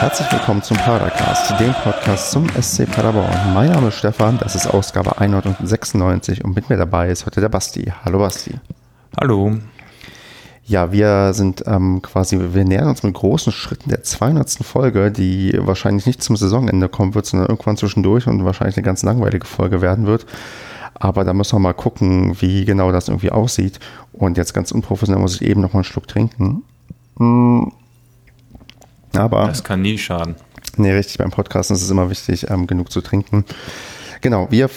herzlich willkommen zum Padercast, dem Podcast zum SC Paderborn. Mein Name ist Stefan, das ist Ausgabe 196 und mit mir dabei ist heute der Basti. Hallo Basti. Hallo. Ja, wir sind ähm, quasi, wir nähern uns mit großen Schritten der 200. Folge, die wahrscheinlich nicht zum Saisonende kommen wird, sondern irgendwann zwischendurch und wahrscheinlich eine ganz langweilige Folge werden wird. Aber da müssen wir mal gucken, wie genau das irgendwie aussieht. Und jetzt ganz unprofessionell muss ich eben noch mal einen Schluck trinken. Hm. Aber. Das kann nie schaden. Nee, richtig, beim Podcasten ist es immer wichtig, ähm, genug zu trinken. Genau, wir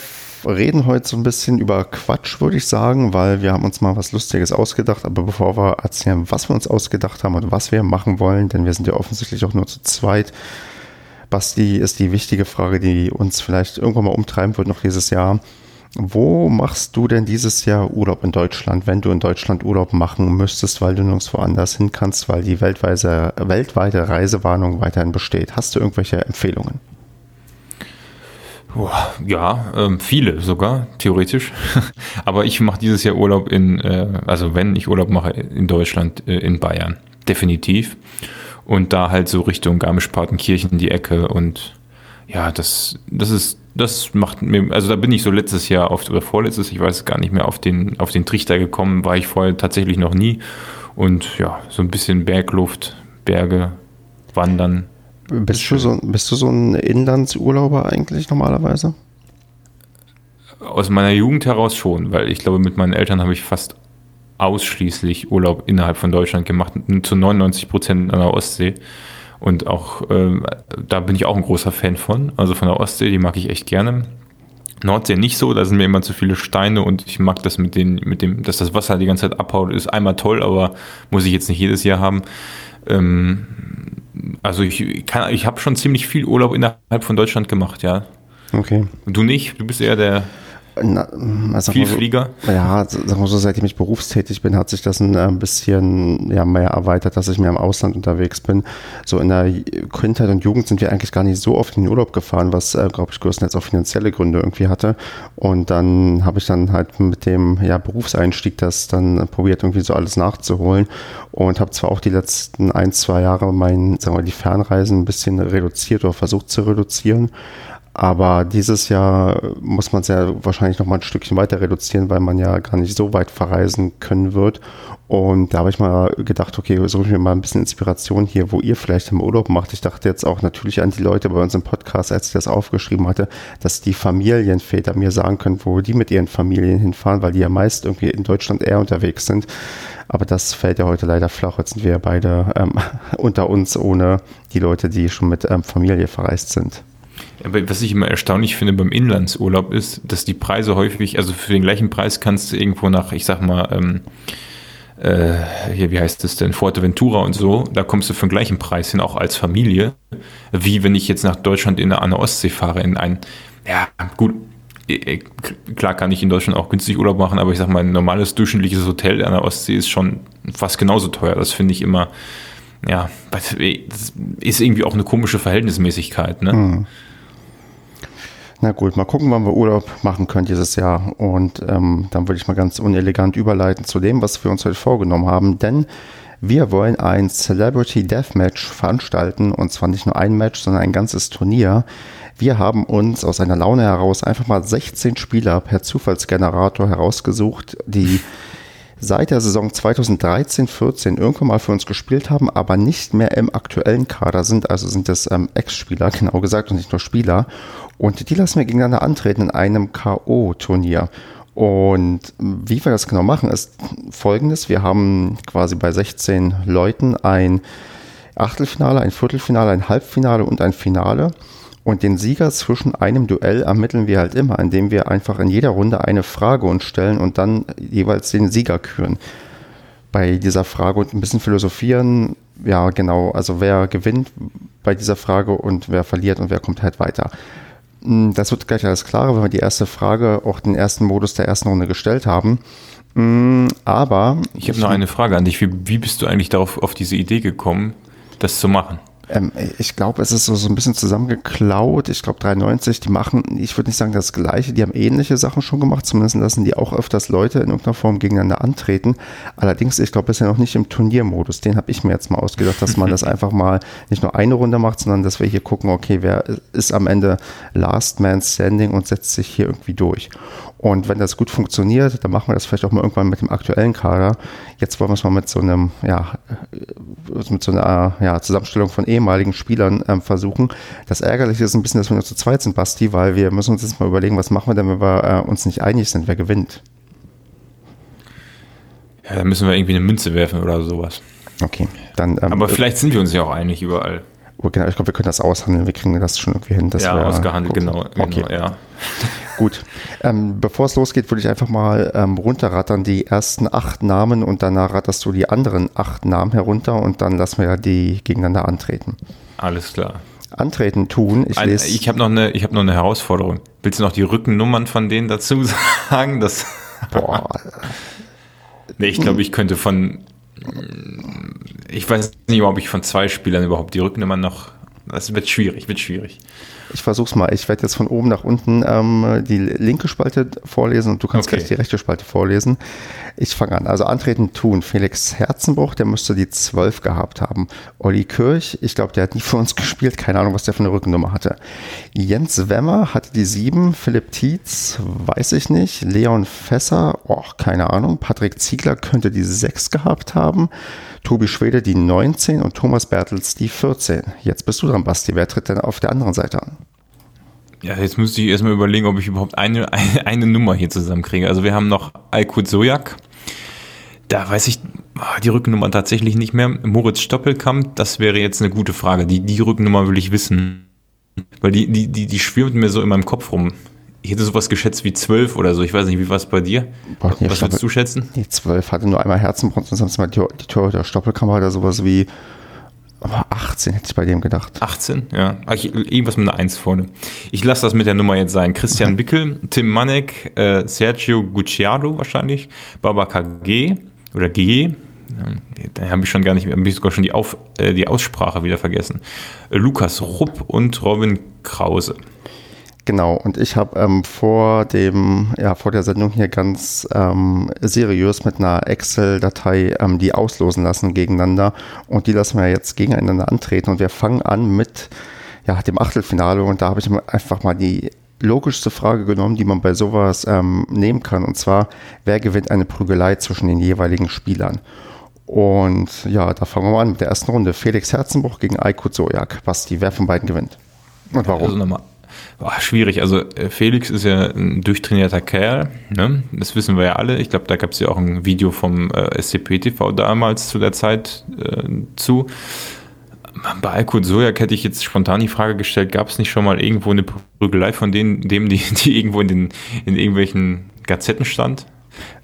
reden heute so ein bisschen über Quatsch, würde ich sagen, weil wir haben uns mal was Lustiges ausgedacht. Aber bevor wir erzählen, was wir uns ausgedacht haben und was wir machen wollen, denn wir sind ja offensichtlich auch nur zu zweit. Basti ist die wichtige Frage, die uns vielleicht irgendwann mal umtreiben wird noch dieses Jahr. Wo machst du denn dieses Jahr Urlaub in Deutschland, wenn du in Deutschland Urlaub machen müsstest, weil du nirgendwo anders hin kannst, weil die weltweite, weltweite Reisewarnung weiterhin besteht? Hast du irgendwelche Empfehlungen? Ja, ähm, viele sogar, theoretisch. Aber ich mache dieses Jahr Urlaub in, äh, also wenn ich Urlaub mache in Deutschland, äh, in Bayern. Definitiv. Und da halt so Richtung Garmisch-Partenkirchen die Ecke und ja, das, das ist, das macht mir, also da bin ich so letztes Jahr auf, oder vorletztes, ich weiß gar nicht mehr, auf den, auf den Trichter gekommen, war ich vorher tatsächlich noch nie. Und ja, so ein bisschen Bergluft, Berge, Wandern, bist du, so, bist du so ein Inlandsurlauber eigentlich normalerweise? Aus meiner Jugend heraus schon, weil ich glaube, mit meinen Eltern habe ich fast ausschließlich Urlaub innerhalb von Deutschland gemacht, zu 99 Prozent an der Ostsee. Und auch äh, da bin ich auch ein großer Fan von. Also von der Ostsee, die mag ich echt gerne. Nordsee nicht so, da sind mir immer zu viele Steine und ich mag das mit, den, mit dem, dass das Wasser die ganze Zeit abhaut, ist einmal toll, aber muss ich jetzt nicht jedes Jahr haben. Ähm, also ich kann, ich habe schon ziemlich viel Urlaub innerhalb von Deutschland gemacht, ja. Okay. Und du nicht? Du bist eher der na, also Vielflieger? So, ja, sagen wir so, seitdem ich berufstätig bin, hat sich das ein, ein äh, bisschen ja, mehr erweitert, dass ich mehr im Ausland unterwegs bin. So in der Kindheit und Jugend sind wir eigentlich gar nicht so oft in den Urlaub gefahren, was, äh, glaube ich, größtenteils auch finanzielle Gründe irgendwie hatte. Und dann habe ich dann halt mit dem ja, Berufseinstieg das dann probiert, irgendwie so alles nachzuholen. Und habe zwar auch die letzten ein, zwei Jahre mein, sagen wir, die Fernreisen ein bisschen reduziert oder versucht zu reduzieren. Aber dieses Jahr muss man es ja wahrscheinlich noch mal ein Stückchen weiter reduzieren, weil man ja gar nicht so weit verreisen können wird. Und da habe ich mal gedacht, okay, suche ich mir mal ein bisschen Inspiration hier, wo ihr vielleicht im Urlaub macht. Ich dachte jetzt auch natürlich an die Leute bei uns im Podcast, als ich das aufgeschrieben hatte, dass die Familienväter mir sagen können, wo die mit ihren Familien hinfahren, weil die ja meist irgendwie in Deutschland eher unterwegs sind. Aber das fällt ja heute leider flach. Jetzt sind wir ja beide ähm, unter uns ohne die Leute, die schon mit ähm, Familie verreist sind. Aber was ich immer erstaunlich finde beim Inlandsurlaub ist, dass die Preise häufig, also für den gleichen Preis kannst du irgendwo nach, ich sag mal, ähm, äh, hier, wie heißt das denn, Fuerteventura und so, da kommst du für den gleichen Preis hin, auch als Familie, wie wenn ich jetzt nach Deutschland in eine Ostsee fahre, in ein, ja, gut, klar kann ich in Deutschland auch günstig Urlaub machen, aber ich sag mal, ein normales durchschnittliches Hotel an der Ostsee ist schon fast genauso teuer. Das finde ich immer, ja, das ist irgendwie auch eine komische Verhältnismäßigkeit, ne? Mhm. Na gut, mal gucken, wann wir Urlaub machen können dieses Jahr. Und ähm, dann würde ich mal ganz unelegant überleiten zu dem, was wir uns heute vorgenommen haben. Denn wir wollen ein Celebrity Deathmatch veranstalten. Und zwar nicht nur ein Match, sondern ein ganzes Turnier. Wir haben uns aus einer Laune heraus einfach mal 16 Spieler per Zufallsgenerator herausgesucht, die seit der Saison 2013-14 irgendwann mal für uns gespielt haben, aber nicht mehr im aktuellen Kader sind. Also sind das ähm, Ex-Spieler, genau gesagt, und nicht nur Spieler. Und die lassen wir gegeneinander antreten in einem K.O.-Turnier. Und wie wir das genau machen, ist folgendes. Wir haben quasi bei 16 Leuten ein Achtelfinale, ein Viertelfinale, ein Halbfinale und ein Finale. Und den Sieger zwischen einem Duell ermitteln wir halt immer, indem wir einfach in jeder Runde eine Frage uns stellen und dann jeweils den Sieger küren. Bei dieser Frage und ein bisschen philosophieren, ja genau, also wer gewinnt bei dieser Frage und wer verliert und wer kommt halt weiter. Hm, das wird gleich alles klarer, wenn wir die erste Frage, auch den ersten Modus der ersten Runde gestellt haben. Hm, aber. Ich habe noch eine Frage an dich. Wie, wie bist du eigentlich darauf auf diese Idee gekommen, das zu machen? Ähm, ich glaube, es ist so, so ein bisschen zusammengeklaut. Ich glaube, 93, die machen, ich würde nicht sagen das Gleiche, die haben ähnliche Sachen schon gemacht. Zumindest lassen die auch öfters Leute in irgendeiner Form gegeneinander antreten. Allerdings, ich glaube, bisher noch nicht im Turniermodus. Den habe ich mir jetzt mal ausgedacht, dass man das einfach mal nicht nur eine Runde macht, sondern dass wir hier gucken, okay, wer ist am Ende Last Man Standing und setzt sich hier irgendwie durch. Und wenn das gut funktioniert, dann machen wir das vielleicht auch mal irgendwann mit dem aktuellen Kader. Jetzt wollen wir es mal mit so einem, ja, äh, mit so einer ja, Zusammenstellung von ehemaligen Spielern ähm, versuchen. Das Ärgerliche ist ein bisschen, dass wir nur zu zweit sind, Basti, weil wir müssen uns jetzt mal überlegen, was machen wir denn, wenn wir äh, uns nicht einig sind, wer gewinnt. Ja, dann müssen wir irgendwie eine Münze werfen oder sowas. Okay, dann. Ähm, Aber vielleicht sind wir uns ja auch einig überall. Genau, ich glaube, wir können das aushandeln. Wir kriegen das schon irgendwie hin. ja, ausgehandelt, genau, okay. genau, ja. Gut. Ähm, Bevor es losgeht, würde ich einfach mal ähm, runterrattern die ersten acht Namen und danach ratterst du die anderen acht Namen herunter und dann lassen wir ja die gegeneinander antreten. Alles klar. Antreten tun. Ich, Ein, ich habe noch, eine, hab noch eine Herausforderung. Willst du noch die Rückennummern von denen dazu sagen? Das Boah. nee, ich glaube, ich könnte von ich weiß nicht, ob ich von zwei Spielern überhaupt die Rückennummern noch. Das wird schwierig, wird schwierig. Ich versuch's mal. Ich werde jetzt von oben nach unten ähm, die linke Spalte vorlesen und du kannst okay. gleich die rechte Spalte vorlesen. Ich fange an. Also antreten tun. Felix Herzenbruch, der müsste die 12 gehabt haben. Olli Kirch, ich glaube, der hat nie für uns gespielt. Keine Ahnung, was der für eine Rückennummer hatte. Jens Wemmer hatte die 7. Philipp Tietz, weiß ich nicht. Leon Fässer, oh, keine Ahnung. Patrick Ziegler könnte die 6 gehabt haben. Tobi Schwede die 19 und Thomas Bertels die 14. Jetzt bist du dran, Basti. Wer tritt denn auf der anderen Seite an? Ja, jetzt müsste ich erstmal überlegen, ob ich überhaupt eine, eine, eine Nummer hier zusammenkriege. Also wir haben noch Aykut Sojak. Da weiß ich ah, die Rückennummer tatsächlich nicht mehr. Moritz Stoppelkamp, das wäre jetzt eine gute Frage. Die, die Rückennummer will ich wissen. Weil die, die, die, die schwirrt mir so in meinem Kopf rum. Ich hätte sowas geschätzt wie 12 oder so. Ich weiß nicht, wie war es bei dir? Boah, nee, Was würdest du schätzen? Die 12 hatte nur einmal Herzenbronze, sonst mal die, die Tür der Stoppelkammer oder sowas wie aber 18 hätte ich bei dem gedacht. 18, ja. Irgendwas mit einer 1 vorne. Ich lasse das mit der Nummer jetzt sein. Christian Wickel, Tim Manek, äh, Sergio Gucciardo wahrscheinlich, Babaka G oder G. Da habe ich schon gar nicht mehr, habe ich sogar schon die, Auf, äh, die Aussprache wieder vergessen. Äh, Lukas Rupp und Robin Krause. Genau, und ich habe ähm, vor dem, ja, vor der Sendung hier ganz ähm, seriös mit einer Excel-Datei ähm, die auslosen lassen gegeneinander und die lassen wir jetzt gegeneinander antreten und wir fangen an mit ja, dem Achtelfinale und da habe ich einfach mal die logischste Frage genommen, die man bei sowas ähm, nehmen kann und zwar, wer gewinnt eine Prügelei zwischen den jeweiligen Spielern? Und ja, da fangen wir mal an mit der ersten Runde. Felix Herzenbruch gegen Aykut Sojak. Basti, wer von beiden gewinnt? Und warum? Also nochmal Boah, schwierig. Also äh, Felix ist ja ein durchtrainierter Kerl. Ne? Das wissen wir ja alle. Ich glaube, da gab es ja auch ein Video vom äh, SCP-TV damals zu der Zeit äh, zu. Bei Alkut Sojak hätte ich jetzt spontan die Frage gestellt, gab es nicht schon mal irgendwo eine Prügelei von denen, dem, die, die irgendwo in, den, in irgendwelchen Gazetten stand?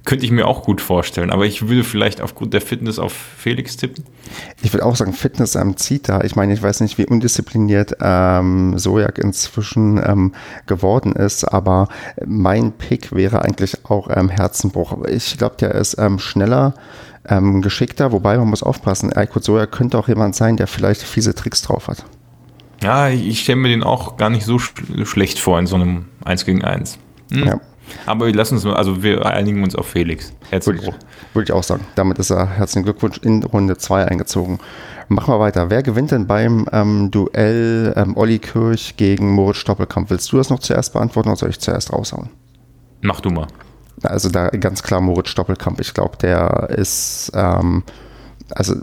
Könnte ich mir auch gut vorstellen, aber ich würde vielleicht aufgrund der Fitness auf Felix tippen. Ich würde auch sagen, Fitness am Zita. Ich meine, ich weiß nicht, wie undiszipliniert ähm, Sojak inzwischen ähm, geworden ist, aber mein Pick wäre eigentlich auch ähm, Herzenbruch. Ich glaube, der ist ähm, schneller, ähm, geschickter, wobei man muss aufpassen, Aykut Sojak könnte auch jemand sein, der vielleicht fiese Tricks drauf hat. Ja, ich stelle mir den auch gar nicht so sch schlecht vor in so einem 1 gegen 1. Hm? Ja. Aber wir lassen uns, also wir einigen uns auf Felix. Herzlichen Würde ich, würde ich auch sagen. Damit ist er, herzlichen Glückwunsch, in Runde 2 eingezogen. Machen wir weiter. Wer gewinnt denn beim ähm, Duell ähm, Olli Kirch gegen Moritz Stoppelkamp? Willst du das noch zuerst beantworten oder soll ich zuerst raushauen? Mach du mal. Also da ganz klar Moritz Stoppelkamp. Ich glaube, der ist, ähm, also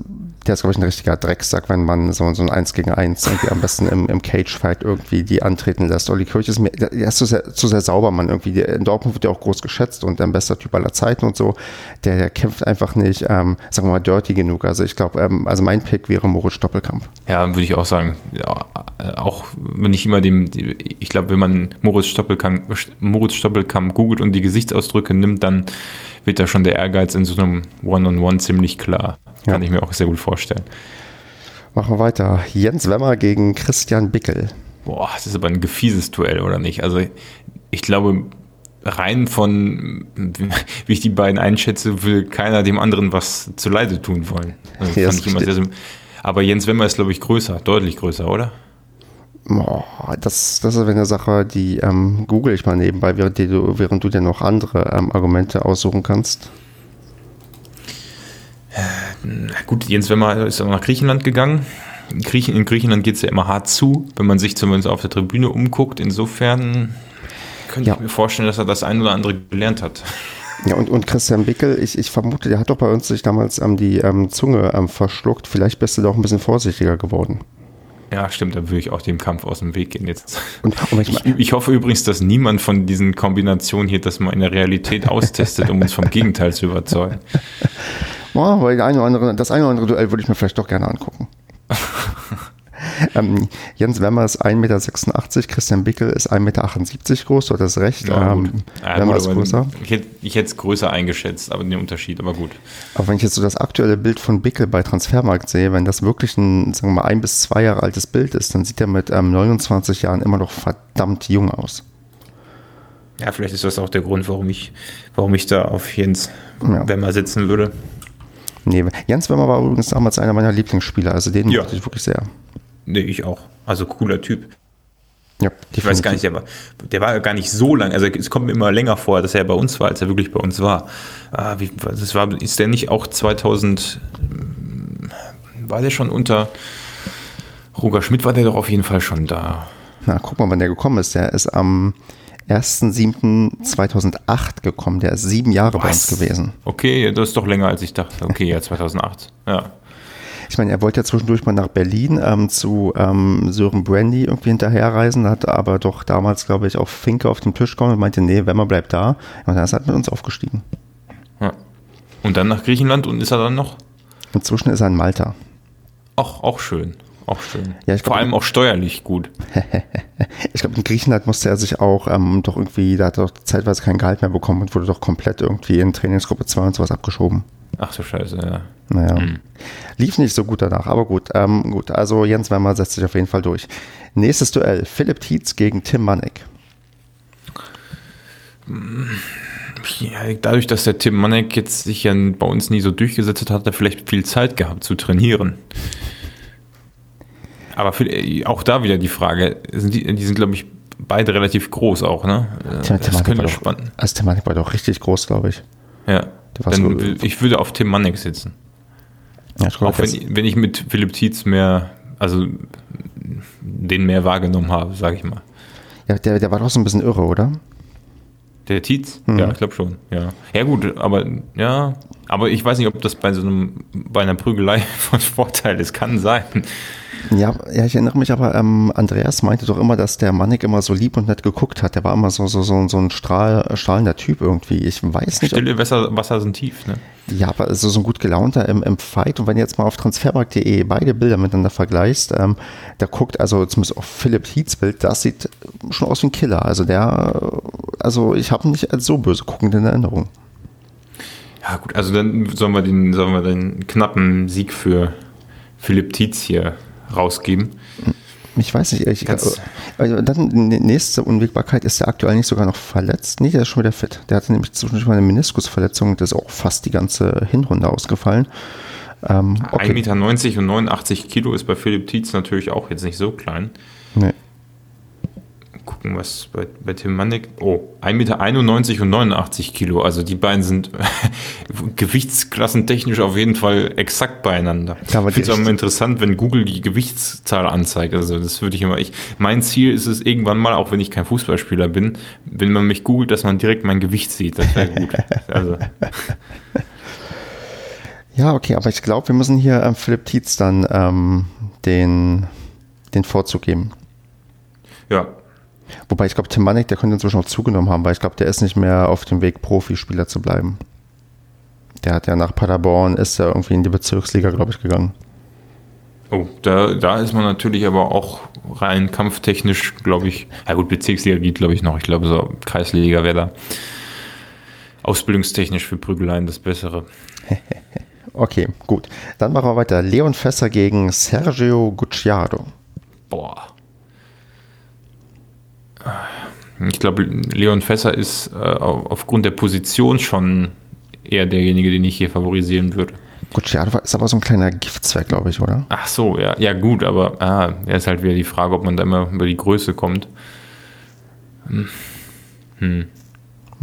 der ist, glaube ich, ein richtiger Drecksack, wenn man so, so ein 1 gegen 1 irgendwie am besten im, im Cage-Fight irgendwie die antreten lässt. Olli Kirch ist mir, der ist zu sehr, zu sehr sauber, man irgendwie. Der, in Dortmund wird ja auch groß geschätzt und ein bester Typ aller Zeiten und so. Der, der kämpft einfach nicht, ähm, sagen wir mal, dirty genug. Also ich glaube, ähm, also mein Pick wäre Moritz Doppelkamp. Ja, würde ich auch sagen. Ja, auch wenn ich immer dem, ich glaube, wenn man Moritz Stoppelkamp, Moritz Stoppelkamp googelt und die Gesichtsausdrücke nimmt, dann wird da schon der Ehrgeiz in so einem One-on-One -on -One ziemlich klar. Kann ja. ich mir auch sehr gut vorstellen. Machen wir weiter. Jens Wemmer gegen Christian Bickel. Boah, das ist aber ein gefieses Duell, oder nicht? Also ich glaube, rein von, wie ich die beiden einschätze, will keiner dem anderen was zuleide tun wollen. Also ja, fand ich immer sehr, Aber Jens Wemmer ist, glaube ich, größer, deutlich größer, oder? Boah, das, das ist eine Sache, die ähm, google ich mal nebenbei, während du, während du dir noch andere ähm, Argumente aussuchen kannst. Na gut, Jens Wemmer ist auch nach Griechenland gegangen. In, Griechen, in Griechenland geht es ja immer hart zu, wenn man sich zumindest auf der Tribüne umguckt. Insofern könnte ja. ich mir vorstellen, dass er das ein oder andere gelernt hat. Ja, und, und Christian Bickel, ich, ich vermute, der hat doch bei uns sich damals ähm, die ähm, Zunge ähm, verschluckt. Vielleicht bist du doch ein bisschen vorsichtiger geworden. Ja, stimmt, da würde ich auch dem Kampf aus dem Weg gehen jetzt. Und, und ich, ich, hoffe übrigens, dass niemand von diesen Kombinationen hier das mal in der Realität austestet, um uns vom Gegenteil zu überzeugen. Boah, weil eine oder andere, das eine oder andere Duell würde ich mir vielleicht doch gerne angucken. ähm, Jens Wemmer ist 1,86 Meter, Christian Bickel ist 1,78 Meter groß, du hattest recht. Ja, ähm, ja, Wemmer gut, ist größer. Ich hätte, ich hätte es größer eingeschätzt, aber den Unterschied, aber gut. Aber wenn ich jetzt so das aktuelle Bild von Bickel bei Transfermarkt sehe, wenn das wirklich ein, sagen wir mal, ein bis zwei Jahre altes Bild ist, dann sieht er mit ähm, 29 Jahren immer noch verdammt jung aus. Ja, vielleicht ist das auch der Grund, warum ich, warum ich da auf Jens ja. Wemmer sitzen würde. Nee, Jens Wemmer war übrigens damals einer meiner Lieblingsspieler, also den ja. mochte ich wirklich sehr. Nee, ich auch. Also cooler Typ. Ja, ich weiß gar nicht, der war, der war gar nicht so lang. Also es kommt mir immer länger vor, dass er bei uns war, als er wirklich bei uns war. Ah, wie, das war ist der nicht auch 2000? War der schon unter Roger Schmidt? War der doch auf jeden Fall schon da. Na, guck mal, wann der gekommen ist. Der ist am 1.7.2008 gekommen. Der ist sieben Jahre Was? bei uns gewesen. Okay, das ist doch länger, als ich dachte. Okay, ja, 2008. Ja. Ich meine, er wollte ja zwischendurch mal nach Berlin ähm, zu ähm, Sören Brandy irgendwie hinterherreisen, hat aber doch damals, glaube ich, auf Finke auf den Tisch gekommen und meinte, nee, wenn man bleibt da. Und dann ist er halt mit uns aufgestiegen. Ja. Und dann nach Griechenland und ist er dann noch? Inzwischen ist er in Malta. Auch, auch schön. Auch schön. Ja, Vor glaub, allem auch steuerlich gut. ich glaube, in Griechenland musste er sich auch ähm, doch irgendwie, da hat er doch zeitweise kein Gehalt mehr bekommen und wurde doch komplett irgendwie in Trainingsgruppe 2 und sowas abgeschoben. Ach so Scheiße, ja. Naja. Hm. Lief nicht so gut danach, aber gut. Ähm, gut, also Jens Wemmer setzt sich auf jeden Fall durch. Nächstes Duell: Philipp Tietz gegen Tim Manek. Ja, dadurch, dass der Tim Manek jetzt sich ja bei uns nie so durchgesetzt hat, hat er vielleicht viel Zeit gehabt zu trainieren. Aber für, auch da wieder die Frage: sind die, die sind, glaube ich, beide relativ groß auch, ne? Tja, das könnte spannend. Also Tim Manek war doch richtig groß, glaube ich. Ja. Dann, ich würde auf Tim Manek sitzen. Ja, Auch wenn, wenn ich mit Philipp Tietz mehr, also den mehr wahrgenommen habe, sage ich mal. Ja, der, der war doch so ein bisschen irre, oder? Der Tietz? Mhm. Ja, ich glaube schon, ja. Ja gut, aber ja, aber ich weiß nicht, ob das bei so einem, bei einer Prügelei von Vorteil ist. Kann sein. Ja, ja, ich erinnere mich aber, ähm, Andreas meinte doch immer, dass der Mannig immer so lieb und nett geguckt hat. Der war immer so, so, so, so ein Strahl, strahlender Typ irgendwie. Ich weiß nicht. Stille Wasser, Wasser sind tief, ne? Ja, aber so, so ein gut gelaunter im, im Fight. Und wenn du jetzt mal auf transfermarkt.de beide Bilder miteinander vergleichst, ähm, da guckt, also zumindest auf Philipp Heaths Bild, das sieht schon aus wie ein Killer. Also der, also ich habe ihn nicht als so böse guckend in Erinnerung. Ja, gut, also dann sollen wir den, sollen wir den knappen Sieg für Philipp Tietz hier rausgeben. Ich weiß nicht, ich, also, dann die nächste Unwägbarkeit, ist der aktuell nicht sogar noch verletzt? Nee, der ist schon wieder fit. Der hatte nämlich zwischendurch mal eine Meniskusverletzung, das ist auch fast die ganze Hinrunde ausgefallen. Ähm, okay. 1,90 Meter und 89 Kilo ist bei Philipp Tietz natürlich auch jetzt nicht so klein. Nee gucken, was bei, bei Tim Manek. Oh, 1,91 Meter und 89 Kilo. Also die beiden sind gewichtsklassentechnisch auf jeden Fall exakt beieinander. ich finde es auch immer interessant, wenn Google die Gewichtszahl anzeigt. Also das würde ich immer. Ich, mein Ziel ist es irgendwann mal, auch wenn ich kein Fußballspieler bin, wenn man mich googelt, dass man direkt mein Gewicht sieht. Das wäre gut. also. Ja, okay, aber ich glaube, wir müssen hier ähm, Philipp Tietz dann ähm, den, den Vorzug geben. Ja, Wobei ich glaube, Tim Manek, der könnte inzwischen auch zugenommen haben, weil ich glaube, der ist nicht mehr auf dem Weg, Profispieler zu bleiben. Der hat ja nach Paderborn, ist er irgendwie in die Bezirksliga, glaube ich, gegangen. Oh, da, da ist man natürlich aber auch rein kampftechnisch, glaube ich, ja gut, Bezirksliga geht, glaube ich, noch. Ich glaube, so Kreisliga wäre da ausbildungstechnisch für Prügeleien das Bessere. okay, gut. Dann machen wir weiter. Leon Fässer gegen Sergio Gucciardo. Boah. Ich glaube, Leon Fässer ist äh, aufgrund der Position schon eher derjenige, den ich hier favorisieren würde. Gucciardo ist aber so ein kleiner Giftzwerg, glaube ich, oder? Ach so, ja, ja gut, aber ah, ja, ist halt wieder die Frage, ob man da immer über die Größe kommt. Hm. Hm.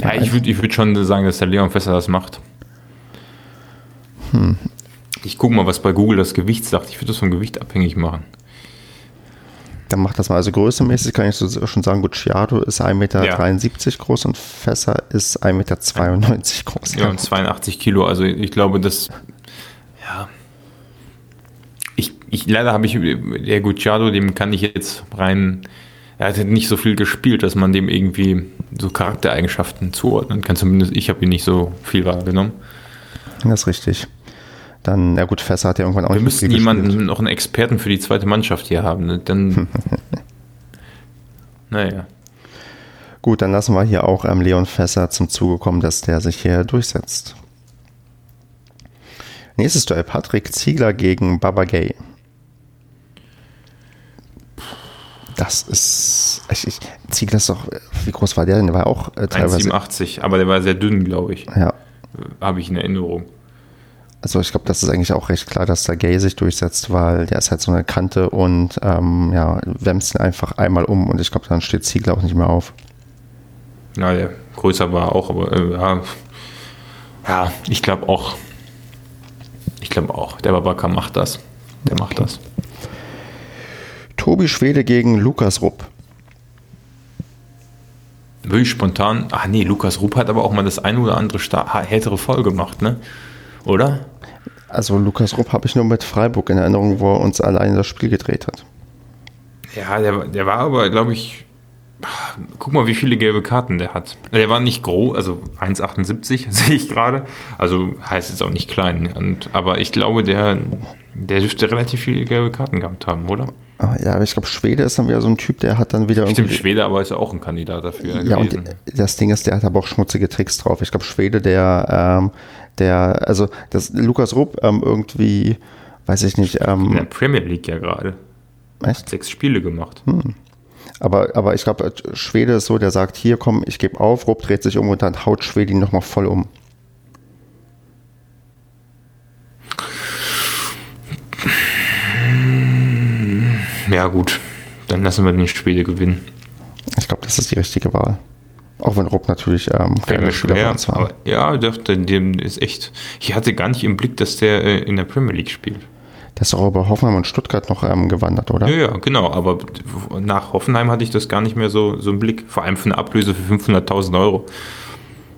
Ja, ich würde ich würd schon sagen, dass der Leon Fässer das macht. Hm. Ich gucke mal, was bei Google das Gewicht sagt. Ich würde das vom Gewicht abhängig machen. Dann macht das mal. Also größenmäßig kann ich so schon sagen, Gucciardo ist 1,73 Meter ja. groß und Fässer ist 1,92 Meter groß. Ja, und 82 Kilo. Also ich glaube, das ja. Ich, ich leider habe ich der Gucciardo, dem kann ich jetzt rein er hat nicht so viel gespielt, dass man dem irgendwie so Charaktereigenschaften zuordnen kann. Zumindest ich habe ihn nicht so viel wahrgenommen. Das ist richtig. Dann, ja gut, Fässer hat ja irgendwann auch Wir müssten jemanden, noch einen Experten für die zweite Mannschaft hier haben. Ne? Dann, naja. Gut, dann lassen wir hier auch ähm, Leon Fässer zum Zuge kommen, dass der sich hier durchsetzt. Nächstes Duell Patrick Ziegler gegen Baba Gay. Das ist. Ich, ich, Ziegler ist doch. Wie groß war der denn? Der war auch äh, teilweise. 1,87, aber der war sehr dünn, glaube ich. Ja. Habe ich in Erinnerung. Also ich glaube, das ist eigentlich auch recht klar, dass der Gay sich durchsetzt, weil der ist halt so eine Kante und ähm, ja, wämst ihn einfach einmal um und ich glaube, dann steht Ziegler auch nicht mehr auf. Ja, der größer war auch, aber äh, ja, ja, ich glaube auch. Ich glaube auch. Der Babaka macht das. Der macht das. Tobi Schwede gegen Lukas Rupp. Wirklich spontan. Ach nee, Lukas Rupp hat aber auch mal das eine oder andere härtere Voll gemacht, ne? Oder? Also Lukas Rupp habe ich nur mit Freiburg in Erinnerung, wo er uns alleine das Spiel gedreht hat. Ja, der, der war aber, glaube ich, guck mal, wie viele gelbe Karten der hat. Der war nicht groß, also 1,78 sehe ich gerade. Also heißt jetzt auch nicht klein. Und, aber ich glaube, der, der dürfte relativ viele gelbe Karten gehabt haben, oder? Ah, ja, aber ich glaube, Schwede ist dann wieder so ein Typ, der hat dann wieder. Stimmt, Schwede aber ist ja auch ein Kandidat dafür. Ja, gewesen. und das Ding ist, der hat aber auch schmutzige Tricks drauf. Ich glaube, Schwede, der, ähm, der, also das Lukas Rupp ähm, irgendwie, weiß ich nicht. Ähm, In der Premier League ja gerade. Echt? Sechs Spiele gemacht. Hm. Aber, aber ich glaube, Schwede ist so, der sagt, hier komm, ich gebe auf, Rupp dreht sich um und dann haut Schwede ihn nochmal voll um. Ja, gut. Dann lassen wir den Spiele gewinnen. Ich glaube, das ist die richtige Wahl. Auch wenn Rupp natürlich ähm, ja, schwer, aber ja, der, der ist echt. Ich hatte gar nicht im Blick, dass der äh, in der Premier League spielt. Der ist auch über Hoffenheim und Stuttgart noch ähm, gewandert, oder? Ja, ja, genau. Aber nach Hoffenheim hatte ich das gar nicht mehr so, so im Blick. Vor allem für eine Ablöse für 500.000 Euro.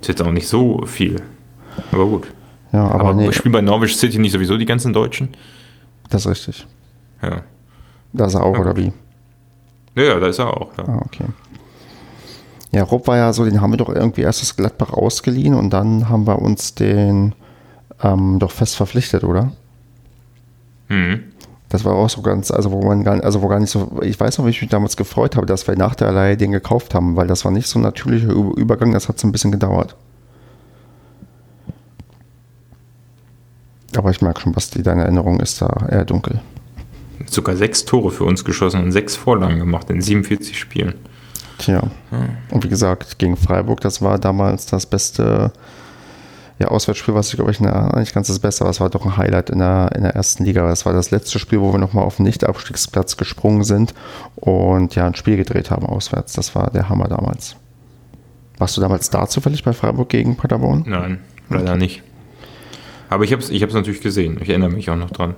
Ist jetzt auch nicht so viel. Aber gut. Ja, aber, aber nee. spielen bei Norwich City nicht sowieso die ganzen Deutschen? Das ist richtig. Ja. Da ist er auch, ja, oder wie? Ja, ja, da ist er auch. Ja. Ah, okay. Ja, Rob war ja so, den haben wir doch irgendwie erst das Gladbach ausgeliehen und dann haben wir uns den ähm, doch fest verpflichtet, oder? Mhm. Das war auch so ganz, also wo man gar, also wo gar nicht so, ich weiß noch, wie ich mich damals gefreut habe, dass wir nach der Leihe den gekauft haben, weil das war nicht so ein natürlicher Übergang, das hat so ein bisschen gedauert. Aber ich merke schon, Basti, deine Erinnerung ist da eher dunkel sogar sechs Tore für uns geschossen und sechs Vorlagen gemacht in 47 Spielen. Tja. Und wie gesagt, gegen Freiburg, das war damals das beste ja, Auswärtsspiel, was ich glaube ich, na, nicht ganz das Beste, aber es war doch ein Highlight in der, in der ersten Liga. Das war das letzte Spiel, wo wir nochmal auf den Nicht-Abstiegsplatz gesprungen sind und ja, ein Spiel gedreht haben auswärts. Das war der Hammer damals. Warst du damals da zufällig bei Freiburg gegen Paderborn? Nein, leider okay. nicht. Aber ich habe es ich natürlich gesehen. Ich erinnere mich auch noch dran.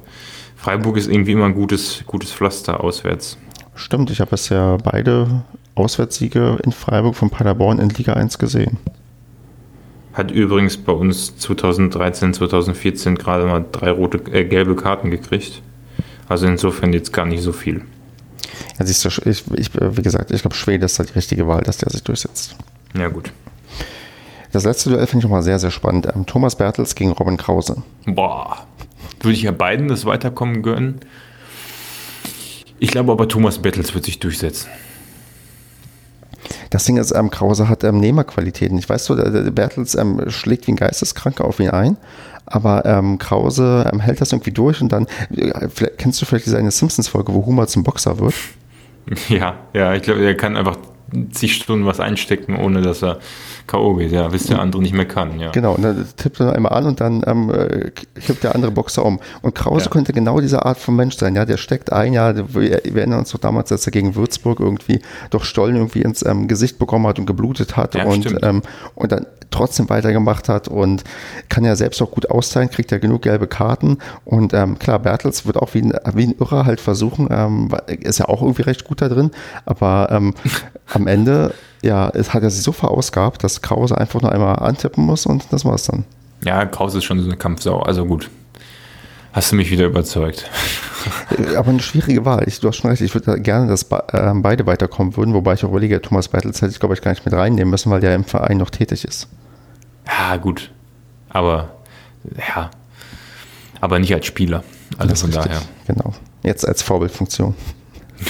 Freiburg ist irgendwie immer ein gutes, gutes Pflaster auswärts. Stimmt, ich habe es ja beide Auswärtssiege in Freiburg von Paderborn in Liga 1 gesehen. Hat übrigens bei uns 2013, 2014 gerade mal drei rote, äh, gelbe Karten gekriegt. Also insofern jetzt gar nicht so viel. Ja, siehst du, ich, ich, wie gesagt, ich glaube, Schwede ist halt die richtige Wahl, dass der sich durchsetzt. Ja, gut. Das letzte Duell finde ich nochmal sehr, sehr spannend. Ähm, Thomas Bertels gegen Robin Krause. Boah würde ich ja beiden das Weiterkommen gönnen. Ich glaube aber, Thomas Bettels wird sich durchsetzen. Das Ding ist, ähm, Krause hat ähm, Nehmerqualitäten. Ich weiß so, der, der Bertels ähm, schlägt wie ein Geisteskranker auf ihn ein, aber ähm, Krause ähm, hält das irgendwie durch und dann, äh, kennst du vielleicht diese eine Simpsons-Folge, wo Homer zum Boxer wird? Ja, ja, ich glaube, er kann einfach zig Stunden was einstecken, ohne dass er K.O. geht, ja, bis der andere nicht mehr kann, ja. Genau, und dann tippt er einmal an und dann ähm, äh, kippt der andere Boxer um. Und Krause ja. könnte genau diese Art von Mensch sein, ja, der steckt ein, ja, wir, wir erinnern uns doch damals, dass er gegen Würzburg irgendwie doch Stollen irgendwie ins ähm, Gesicht bekommen hat und geblutet hat ja, und, ähm, und dann trotzdem weitergemacht hat und kann ja selbst auch gut austeilen, kriegt ja genug gelbe Karten und ähm, klar, Bertels wird auch wie ein, wie ein Irrer halt versuchen, ähm, ist ja auch irgendwie recht gut da drin, aber ähm, am Ende ja, es hat er sich so verausgabt, dass Krause einfach nur einmal antippen muss und das war's dann. Ja, Krause ist schon so eine Kampfsau, also gut. Hast du mich wieder überzeugt. Äh, aber eine schwierige Wahl. Ich, du hast schon recht, ich würde gerne, dass äh, beide weiterkommen würden, wobei ich auch überlege, Thomas Battles hätte ich, glaube ich, gar nicht mit reinnehmen müssen, weil der im Verein noch tätig ist. Ja, gut. Aber, ja. Aber nicht als Spieler. Also von richtig. daher. Genau. Jetzt als Vorbildfunktion.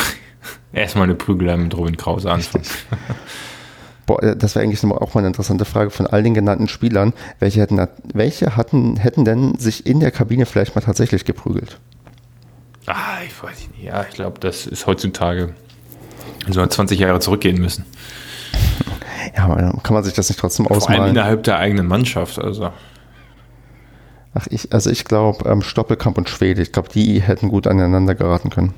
Erstmal eine Prügelei mit Robin Krause anfangen. Boah, äh, das wäre eigentlich auch mal eine interessante Frage von all den genannten Spielern. Welche hätten, welche hatten, hätten denn sich in der Kabine vielleicht mal tatsächlich geprügelt? Ah, ich weiß nicht. Ja, ich glaube, das ist heutzutage so 20 Jahre zurückgehen müssen. Ja, aber kann man sich das nicht trotzdem ausmalen? Vor allem innerhalb der eigenen Mannschaft, also. Ach, ich, also ich glaube, ähm, Stoppelkamp und Schwede, ich glaube, die hätten gut aneinander geraten können.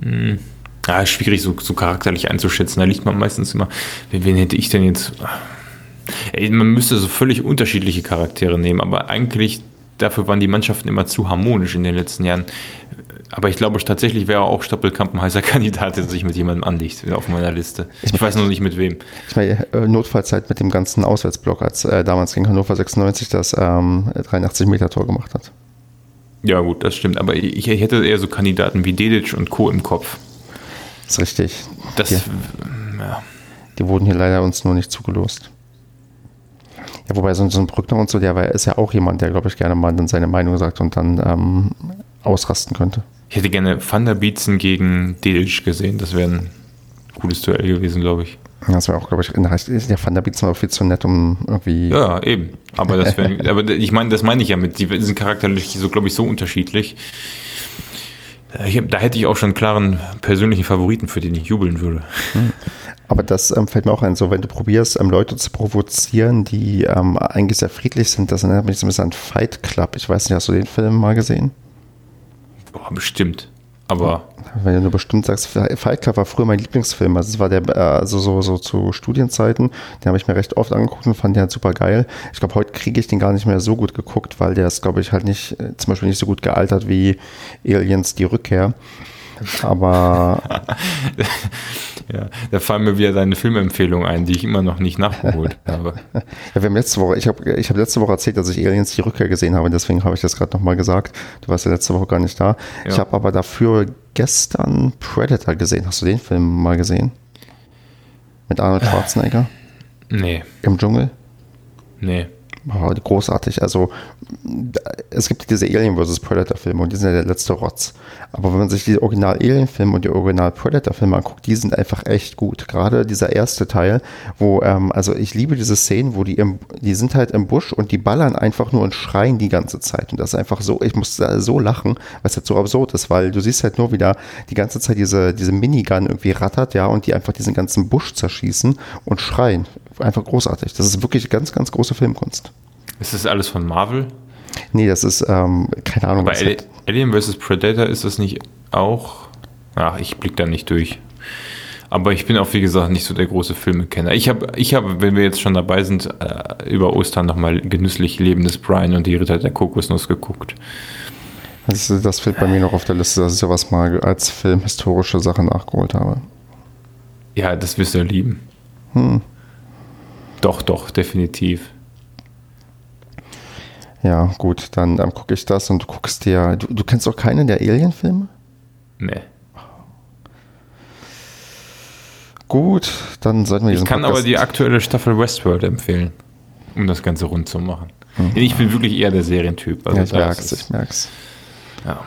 Hm. Ja, schwierig so, so charakterlich einzuschätzen. Da liegt man meistens immer, wen, hätte ich denn jetzt? Ey, man müsste so völlig unterschiedliche Charaktere nehmen, aber eigentlich dafür waren die Mannschaften immer zu harmonisch in den letzten Jahren. Aber ich glaube tatsächlich wäre auch Stoppelkamp ein heißer Kandidat, der sich mit jemandem anlegt auf meiner Liste. Ich, weiß noch nicht mit wem. Ich meine, äh, Notfallzeit mit dem ganzen Auswärtsblock, als äh, damals gegen Hannover 96 das ähm, 83 Meter Tor gemacht hat. Ja, gut, das stimmt. Aber ich, ich hätte eher so Kandidaten wie Dedic und Co. im Kopf. Das ist richtig. Das, die, ja. die wurden hier leider uns nur nicht zugelost. Ja, wobei so, so ein Brückner und so, der war, ist ja auch jemand, der, glaube ich, gerne mal dann seine Meinung sagt und dann ähm, ausrasten könnte. Ich hätte gerne Van der Bietzen gegen Dedic gesehen. Das wäre ein gutes Duell gewesen, glaube ich. Das wäre auch, glaube ich, der Van der Bietzen war viel zu nett, um irgendwie. Ja, eben. Aber das wär, aber ich meine, das meine ich ja mit, die sind charakterlich so, glaube ich, so unterschiedlich. Da hätte ich auch schon einen klaren persönlichen Favoriten, für den ich jubeln würde. Hm. Aber das ähm, fällt mir auch ein, so wenn du probierst, ähm, Leute zu provozieren, die ähm, eigentlich sehr friedlich sind, das erinnert mich so ein bisschen an Fight Club. Ich weiß nicht, hast du den Film mal gesehen? Boah, bestimmt. Aber. Wenn du bestimmt sagst, Fight Club war früher mein Lieblingsfilm. Also es war der, also so, so zu Studienzeiten, den habe ich mir recht oft angeguckt und fand den halt super geil. Ich glaube, heute kriege ich den gar nicht mehr so gut geguckt, weil der ist, glaube ich, halt nicht, äh, zum Beispiel nicht so gut gealtert wie Aliens die Rückkehr. Aber. ja, da fallen mir wieder deine Filmempfehlungen ein, die ich immer noch nicht nachgeholt habe. ja, wir haben letzte Woche, ich habe ich hab letzte Woche erzählt, dass ich Aliens die Rückkehr gesehen habe, deswegen habe ich das gerade nochmal gesagt. Du warst ja letzte Woche gar nicht da. Ja. Ich habe aber dafür gestern Predator gesehen. Hast du den Film mal gesehen? Mit Arnold Schwarzenegger? Nee. Im Dschungel? Nee. Oh, großartig. Also es gibt diese Alien vs. Predator-Filme und die sind ja der letzte Rotz. Aber wenn man sich die Original-Alien-Filme und die Original-Predator-Filme anguckt, die sind einfach echt gut. Gerade dieser erste Teil, wo, ähm, also ich liebe diese Szenen, wo die im, die sind halt im Busch und die ballern einfach nur und schreien die ganze Zeit. Und das ist einfach so, ich muss so lachen, was halt so absurd ist, weil du siehst halt nur wieder die ganze Zeit diese, diese Minigun irgendwie rattert, ja, und die einfach diesen ganzen Busch zerschießen und schreien. Einfach großartig. Das ist wirklich ganz, ganz große Filmkunst. Ist das alles von Marvel? Nee, das ist, ähm, keine Ahnung. Aber Ali Alien vs. Predator ist das nicht auch. Ach, ich blick da nicht durch. Aber ich bin auch, wie gesagt, nicht so der große Filmekenner. Ich habe, ich hab, wenn wir jetzt schon dabei sind, äh, über Ostern nochmal genüsslich Leben des Brian und die Ritter der Kokosnuss geguckt. Das, das fehlt bei mir noch auf der Liste, dass ich sowas mal als filmhistorische Sache nachgeholt habe. Ja, das wirst du ja lieben. Hm. Doch, doch, definitiv. Ja, gut, dann, dann gucke ich das und du guckst dir. Du, du kennst auch keinen der Alien-Filme? Nee. Gut, dann sollten wir Ich kann Podcast aber die aktuelle Staffel Westworld empfehlen, um das Ganze rund zu machen. Mhm. Ich bin wirklich eher der Serientyp. Also ja, ich merk's, ich merk's. Ja.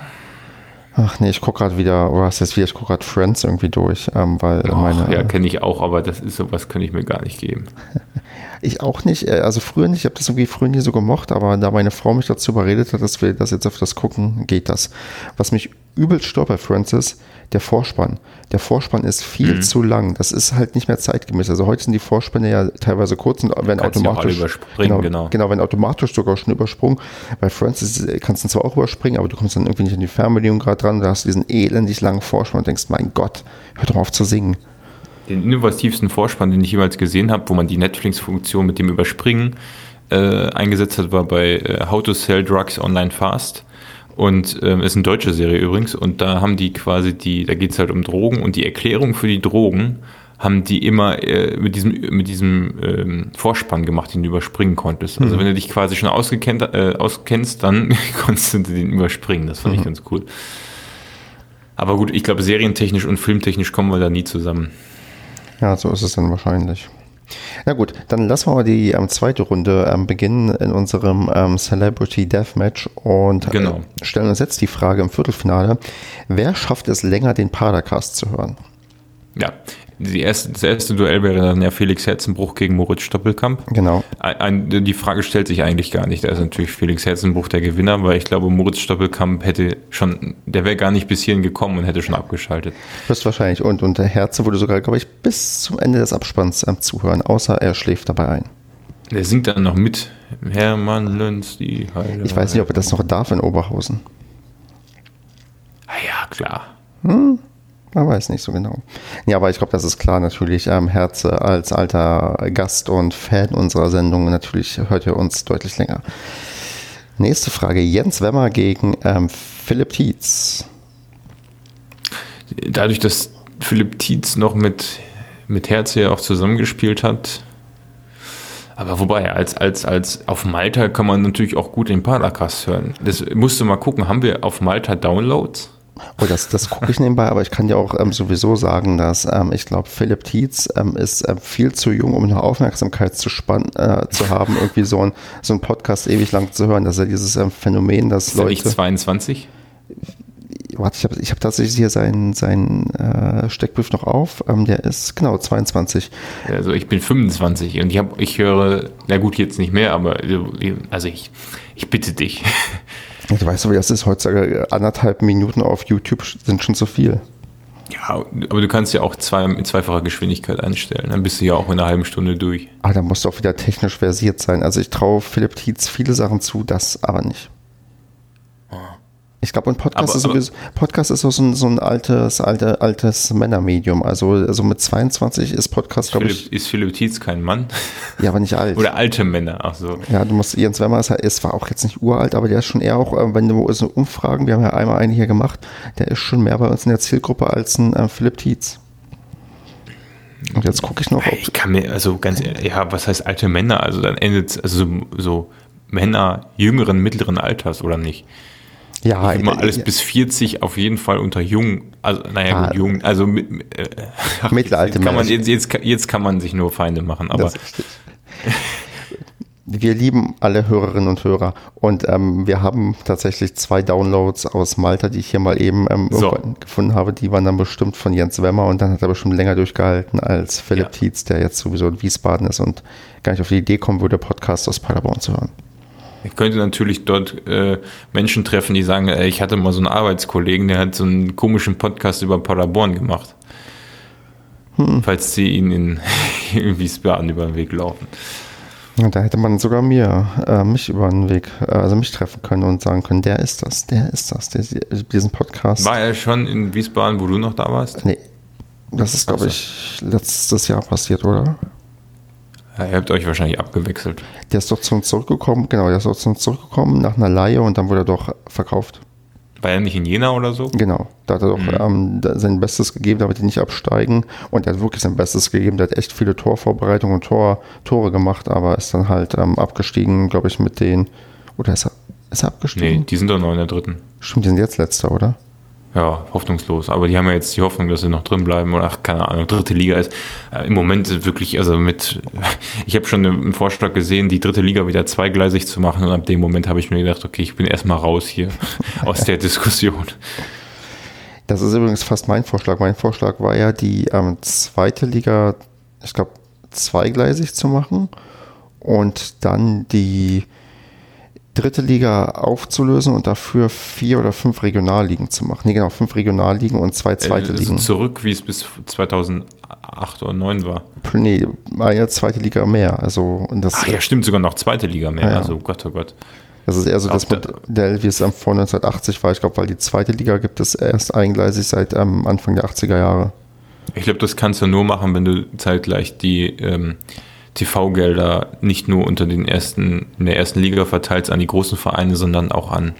Ach nee, ich gucke gerade wieder, oder was heißt wieder, ich gucke gerade Friends irgendwie durch, ähm, weil Och, meine. Ja, kenne ich auch, aber das ist sowas, könnte ich mir gar nicht geben. ich auch nicht, äh, also früher nicht, ich habe das irgendwie früher nie so gemocht, aber da meine Frau mich dazu überredet hat, dass wir das jetzt auf das gucken, geht das. Was mich übelst stört bei Francis, der Vorspann. Der Vorspann ist viel Mhm. zu lang. Das ist halt nicht mehr zeitgemäß. Also heute sind die Vorspänne ja teilweise kurz und werden automatisch überspringen, genau, genau. genau, werden automatisch sogar schon übersprungen. Bei Francis äh, kannst du zwar auch überspringen, aber du kommst dann irgendwie nicht an die Fernbedienung gerade dran. Da hast du diesen elendig langen Vorspann und denkst, mein Gott, hör doch auf zu singen. Den innovativsten Vorspann, den ich jemals gesehen habe, wo man die Netflix-Funktion mit dem Überspringen äh, eingesetzt hat, war bei äh, How to Sell Drugs Online Fast. Und ähm, ist eine deutsche Serie übrigens. Und da haben die quasi die, da geht es halt um Drogen und die Erklärung für die Drogen haben die immer äh, mit diesem, mit diesem ähm, Vorspann gemacht, den du überspringen konntest. Also wenn du dich quasi schon ausgekennt, äh, auskennst, dann konntest du den überspringen. Das fand ich ganz cool. Aber gut, ich glaube, serientechnisch und filmtechnisch kommen wir da nie zusammen. Ja, so ist es dann wahrscheinlich. Na gut, dann lassen wir mal die ähm, zweite Runde ähm, beginnen in unserem ähm, Celebrity Deathmatch und Genau. äh, stellen uns jetzt die Frage im Viertelfinale: Wer schafft es länger, den Padercast zu hören? Ja, die erste, das erste Duell wäre dann ja Felix Herzenbruch gegen Moritz Stoppelkamp. Genau. Ein, ein, die Frage stellt sich eigentlich gar nicht. Da ist natürlich Felix Herzenbruch der Gewinner, weil ich glaube, Moritz Stoppelkamp hätte schon, der wäre gar nicht bis hierhin gekommen und hätte schon abgeschaltet. Höchstwahrscheinlich. Und, und der Herze würde sogar, glaube ich, bis zum Ende des Abspanns ähm, zuhören, außer er schläft dabei ein. Der singt dann noch mit. Hermann Lenz, die Heile. Ich weiß nicht, ob er das noch darf in Oberhausen. Ah ja, klar. Man weiß nicht so genau. Ja, aber ich glaube, das ist klar natürlich. Ähm, Herze als alter Gast und Fan unserer Sendung, natürlich hört ihr uns deutlich länger. Nächste Frage. Jens Wemmer gegen ähm, Philipp Tietz. Dadurch, dass Philipp Tietz noch mit, mit Herz hier auch zusammengespielt hat. Aber wobei, als, als, als auf Malta kann man natürlich auch gut den Paracast hören. Das musst du mal gucken, haben wir auf Malta Downloads? Oh, das, das gucke ich nebenbei, aber ich kann dir auch ähm, sowieso sagen, dass ähm, ich glaube, Philipp Tietz ähm, ist ähm, viel zu jung, um eine Aufmerksamkeit zu, spann äh, zu haben, irgendwie so ein, so ein Podcast ewig lang zu hören. Das ist ja dieses ähm, Phänomen, dass Ist nicht Leute. 22? Warte, ich habe ich hab tatsächlich hier seinen, seinen äh, Steckbrief noch auf. Ähm, der ist genau 22. Also ich bin 25 und ich, hab, ich höre, na gut, jetzt nicht mehr, aber also ich, ich bitte dich. Du weißt aber, wie das ist heutzutage anderthalb Minuten auf YouTube sind schon zu viel. Ja, aber du kannst ja auch zwei, in zweifacher Geschwindigkeit einstellen. Dann bist du ja auch in einer halben Stunde durch. Ah, da musst du auch wieder technisch versiert sein. Also ich traue Philipp Tietz viele Sachen zu, das aber nicht. Ich glaube, und Podcast, Aber- ist sowieso, Podcast ist so ein, so ein altes, alte, altes Männermedium. Also, also mit 22 ist Podcast, glaube ich, ist Philipp Tietz kein Mann? ja, aber nicht alt. Oder alte Männer, ach so. Ja, du musst, Jens Wemmer ist, ist zwar auch jetzt nicht uralt, aber der ist schon eher auch, äh, wenn du so Umfragen, wir haben ja einmal eine hier gemacht, der ist schon mehr bei uns in der Zielgruppe als ein äh, Philipp Tietz. Und jetzt gucke ich noch, ob, Ich kann mir, also ganz ehrlich, ja, was heißt alte Männer? Also dann endet also so, so Männer jüngeren, mittleren Alters, oder nicht? Ja, Immer alles äh, bis 40 auf jeden Fall unter jung, also naja, Ah. gut, jung, also mit, äh, ach, Mittelalte jetzt, kann man, jetzt, jetzt, jetzt kann man sich nur Feinde machen, aber. Wir lieben alle Hörerinnen und Hörer und ähm, wir haben tatsächlich zwei Downloads aus Malta, die ich hier mal eben ähm, So. gefunden habe. Die waren dann bestimmt von Jens Wemmer und dann hat er bestimmt länger durchgehalten als Philipp Ja. Tietz, der jetzt sowieso in Wiesbaden ist und gar nicht auf die Idee kommen würde, Podcast aus Paderborn zu hören. Ich könnte natürlich dort äh, Menschen treffen, die sagen, äh, ich hatte mal so einen Arbeitskollegen, der hat so einen komischen Podcast über Paderborn gemacht. Hm. Falls sie ihn in, in Wiesbaden über den Weg laufen. Da hätte man sogar mir, äh, mich über den Weg, äh, also mich treffen können und sagen können, der ist das, der ist das, der, diesen Podcast. War er schon in Wiesbaden, wo du noch da warst? Nee, das ist, glaube ich, letztes Jahr passiert, oder? Ja, ihr habt euch wahrscheinlich abgewechselt. Der ist doch zu uns zurückgekommen, genau, der ist doch zu uns zurückgekommen nach einer Leihe und dann wurde er doch verkauft. War er nicht in Jena oder so? Genau, da hat er doch Mhm. ähm, sein Bestes gegeben, damit die nicht absteigen. Und er hat wirklich sein Bestes gegeben. Der hat echt viele Torvorbereitungen und Tor, Tore gemacht, aber ist dann halt ähm, abgestiegen, glaube ich, mit den. Oder ist er, ist er Nee, abgestiegen? die sind doch noch in der dritten. Stimmt, die sind jetzt letzter, oder? Ja, hoffnungslos. Aber die haben ja jetzt die Hoffnung, dass sie noch drin bleiben oder ach, keine Ahnung, dritte Liga ist. Äh, Im Moment wirklich, also mit, ich habe schon einen Vorschlag gesehen, die dritte Liga wieder zweigleisig zu machen und ab dem Moment habe ich mir gedacht, okay, ich bin erstmal raus hier aus der Diskussion. Das ist übrigens fast mein Vorschlag. Mein Vorschlag war ja, die ähm, zweite Liga, ich glaube, zweigleisig zu machen und dann die dritte Liga aufzulösen und dafür vier oder fünf Regionalligen zu machen. Nee, genau, fünf Regionalligen und zwei zweite Also Ligen. zurück, wie es bis 2008 oder 2009 war. Nee, ja zweite Liga mehr. Also, das, Ach ja, stimmt, sogar noch zweite Liga mehr. Ja. Also Gott, oh Gott. das ist eher so das Modell, wie es vor 1980 war. Ich glaube, weil die zweite Liga gibt es erst eingleisig seit ähm, Anfang der 80er Jahre. Ich glaube, das kannst du nur machen, wenn du zeitgleich die ähm, TV-Gelder nicht nur unter den ersten, in der ersten Liga verteilst an die großen Vereine, sondern auch an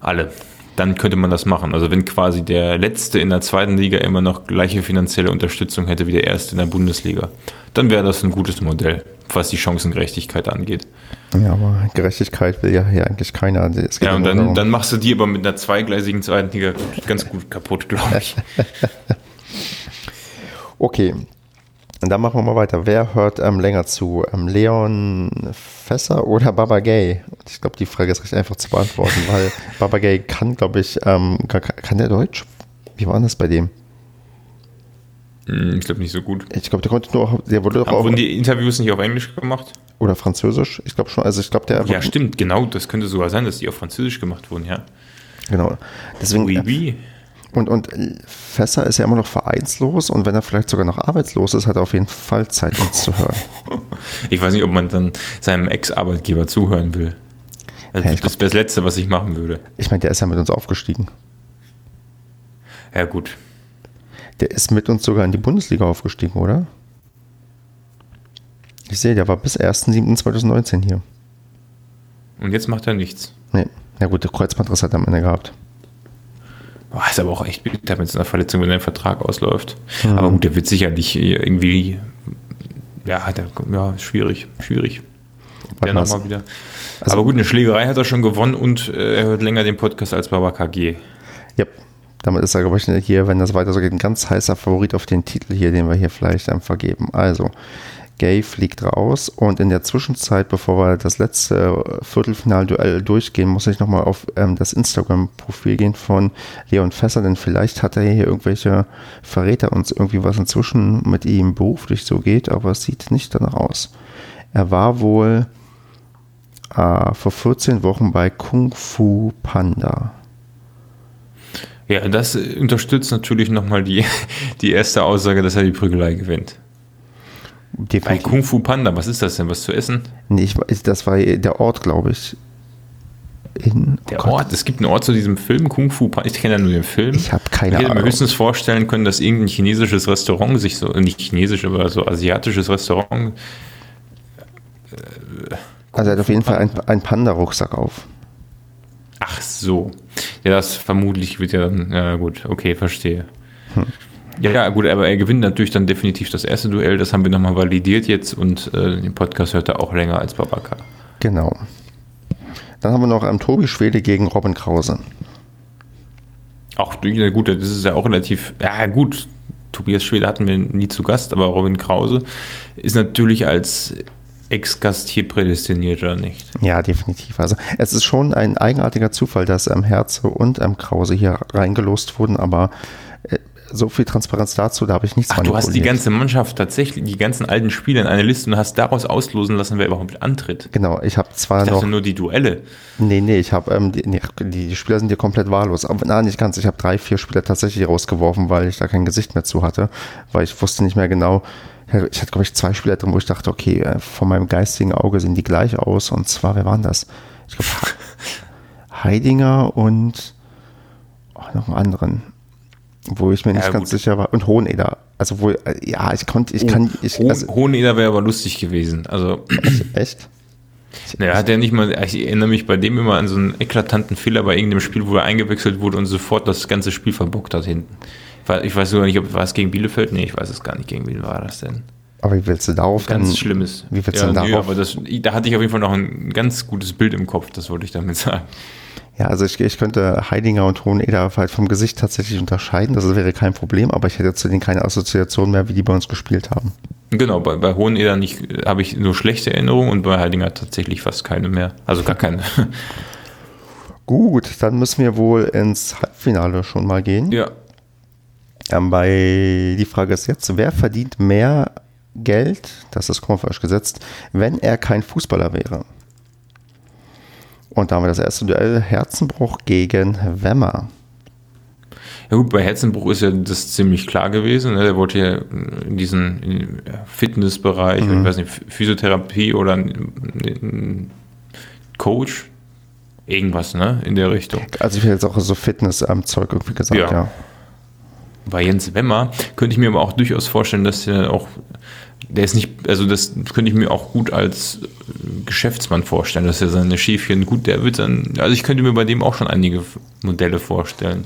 alle. Dann könnte man das machen. Also wenn quasi der Letzte in der zweiten Liga immer noch gleiche finanzielle Unterstützung hätte wie der Erste in der Bundesliga, dann wäre das ein gutes Modell, was die Chancengerechtigkeit angeht. Ja, aber Gerechtigkeit will ja hier eigentlich keiner. Ja, und dann, dann machst du die aber mit einer zweigleisigen zweiten Liga ganz gut kaputt, glaube ich. Okay. Und dann machen wir mal weiter. Wer hört ähm, länger zu? Ähm, Leon Fässer oder Baba Gay? Ich glaube, die Frage ist recht einfach zu beantworten, weil Baba Gay kann, glaube ich, ähm, kann, kann der Deutsch? Wie war das bei dem? Hm, Ich glaube nicht so gut. Ich glaube, der konnte nur, der wurde doch Aber auch, wurden die Interviews nicht auf Englisch gemacht? oder Französisch. Ich glaube schon, also ich glaube, der Ja, stimmt, genau. Das könnte sogar sein, dass die auf Französisch gemacht wurden, ja. genau. Deswegen, Oui, oui. Und, und Fässer ist ja immer noch vereinslos und wenn er vielleicht sogar noch arbeitslos ist, hat er auf jeden Fall Zeit, uns zu hören. Ich weiß nicht, ob man dann seinem Ex-Arbeitgeber zuhören will. Also Ja, das wäre das Letzte, was ich machen würde. Ich meine, der ist ja mit uns aufgestiegen. Ja, gut. Der ist mit uns sogar in die Bundesliga aufgestiegen, oder? Ich sehe, der war bis 1.7.2019 hier. Und jetzt macht er nichts. Nee, na gut, der Kreuzbandriss hat er am Ende gehabt. Boah, ist aber auch echt bitter mit so einer Verletzung, wenn der Vertrag ausläuft. Aber gut, der wird sicherlich irgendwie. Ja, hat er, ja, schwierig, schwierig. Der nochmal wieder. also- aber gut, eine Schlägerei hat er schon gewonnen und äh, er hört länger den Podcast als Baba KG. Ja, damit ist er, glaube ich, hier, wenn das weiter so geht, ein ganz heißer Favorit auf den Titel hier, den wir hier vielleicht ähm, vergeben. Also, Gay fliegt raus und in der Zwischenzeit, bevor wir das letzte Viertelfinalduell durchgehen, muss ich nochmal auf ähm, das Instagram-Profil gehen von Leon Fässer, denn vielleicht hat er hier irgendwelche Verräter uns irgendwie was inzwischen mit ihm beruflich so geht, aber es sieht nicht danach aus. Er war wohl äh, vor 14 Wochen bei Kung Fu Panda. Ja, das unterstützt natürlich nochmal die, die erste Aussage, dass er die Prügelei gewinnt. Bei Definitiv. Kung Fu Panda, was ist das denn? Was zu essen? Nee, ich, das war der Ort, glaube ich. In, oh Der Gott, Ort, es gibt einen Ort zu diesem Film, Kung Fu Panda. Ich kenne ja nur den Film. Ich habe keine Ich hätte mir Ahnung. höchstens vorstellen können, dass irgendein chinesisches Restaurant sich so, nicht chinesisch, aber so asiatisches Restaurant. Also er hat auf jeden Fall einen, Panda-Rucksack auf. Ach so. Ja, das vermutlich wird ja dann, ja gut, okay, verstehe. Ja, ja, gut, aber er gewinnt natürlich dann definitiv das erste Duell, das haben wir nochmal validiert jetzt und äh, den Podcast hört er auch länger als Babaka. Genau. Dann haben wir noch ähm, Tobi Schwede gegen Robin Krause. Auch ja, gut, das ist ja auch relativ, ja gut, Tobias Schwede hatten wir nie zu Gast, aber Robin Krause ist natürlich als Ex-Gast hier prädestiniert, oder nicht? Ja, definitiv. Also es ist schon ein eigenartiger Zufall, dass ähm, Herze und ähm, Krause hier reingelost wurden, aber so viel Transparenz dazu, da habe ich nichts Ach, du hast die ganze Mannschaft tatsächlich, die ganzen alten Spieler in eine Liste und hast daraus auslosen lassen, wer überhaupt antritt. Genau, ich habe zwar Ich noch... nur die Duelle. Nee, nee, ich habe, ähm, die, nee, die, Spieler sind hier komplett wahllos. Aber nein, nicht ganz. Ich habe drei, vier Spieler tatsächlich rausgeworfen, weil ich da kein Gesicht mehr zu hatte, weil ich wusste nicht mehr genau. Ich hatte, glaube ich, zwei Spieler drin, wo ich dachte, okay, äh, von meinem geistigen Auge sehen die gleich aus. Und zwar, wer waren das? Ich glaube, Heidinger und oh, noch einen anderen, wo ich mir nicht Ja, ganz gut. sicher war. Und Hoheneder. Also wohl, äh, ja, ich konnte, ich kann, ich, also, Hoheneder wäre aber lustig gewesen. Also, echt? naja, hat er nicht mal, ich erinnere mich bei dem immer an so einen eklatanten Fehler bei irgendeinem Spiel, wo er eingewechselt wurde und sofort das ganze Spiel verbockt hat hinten. Ich weiß- sogar nicht, ob war es gegen Bielefeld? Nee, ich weiß es gar nicht. Gegen wen war das denn? Aber wie willst du darauf Ganz dann- Schlimmes. Wie willst ja, du denn nö, darauf? aber das, da hatte ich auf jeden Fall noch ein ganz gutes Bild im Kopf, das wollte ich damit sagen. Ja, also ich, ich könnte Heidinger und Hoheneder halt vom Gesicht tatsächlich unterscheiden, das wäre kein Problem, aber ich hätte zu denen keine Assoziation mehr, wie die bei uns gespielt haben. Genau, bei, bei Hoheneder nicht, habe ich nur schlechte Erinnerungen und bei Heidinger tatsächlich fast keine mehr. Also gar keine. Gut, dann müssen wir wohl ins Halbfinale schon mal gehen. ja. Ähm, bei, die Frage ist jetzt, wer verdient mehr Geld, das ist falsch gesetzt, wenn er kein Fußballer wäre? Und da haben wir das erste Duell Herzenbruch gegen Wemmer. Ja gut, bei Herzenbruch ist ja das ziemlich klar gewesen. Ne? Der wollte ja in diesen Fitnessbereich, mhm. ich weiß nicht, Physiotherapie oder ein Coach, irgendwas, ne, in der Richtung. Also ich hätte jetzt auch so Fitness-Zeug irgendwie gesagt, ja. ja. Bei Jens Wemmer könnte ich mir aber auch durchaus vorstellen, dass er auch, der ist nicht, also das könnte ich mir auch gut als Geschäftsmann vorstellen, dass er seine Schäfchen gut, der wird dann, also ich könnte mir bei dem auch schon einige Modelle vorstellen.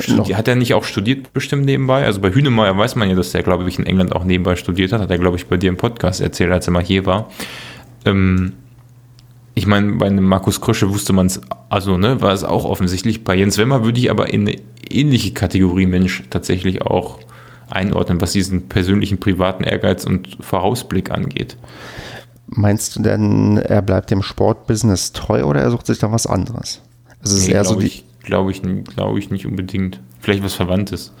Studi hat er nicht auch studiert bestimmt nebenbei? Also bei Hünemeyer weiß man ja, dass der, glaube ich, in England auch nebenbei studiert hat. Hat er, glaube ich, bei dir im Podcast erzählt, als er mal hier war. Ähm, ich meine, bei einem Markus Krösche wusste man es, also ne, war es auch offensichtlich. Bei Jens Wemmer würde ich aber in eine ähnliche Kategorie Mensch tatsächlich auch einordnen, was diesen persönlichen privaten Ehrgeiz und Vorausblick angeht. Meinst du denn, er bleibt dem Sportbusiness treu oder er sucht sich da was anderes? Also nee, ist eher so die. Glaube ich, glaube ich nicht unbedingt. Vielleicht was Verwandtes.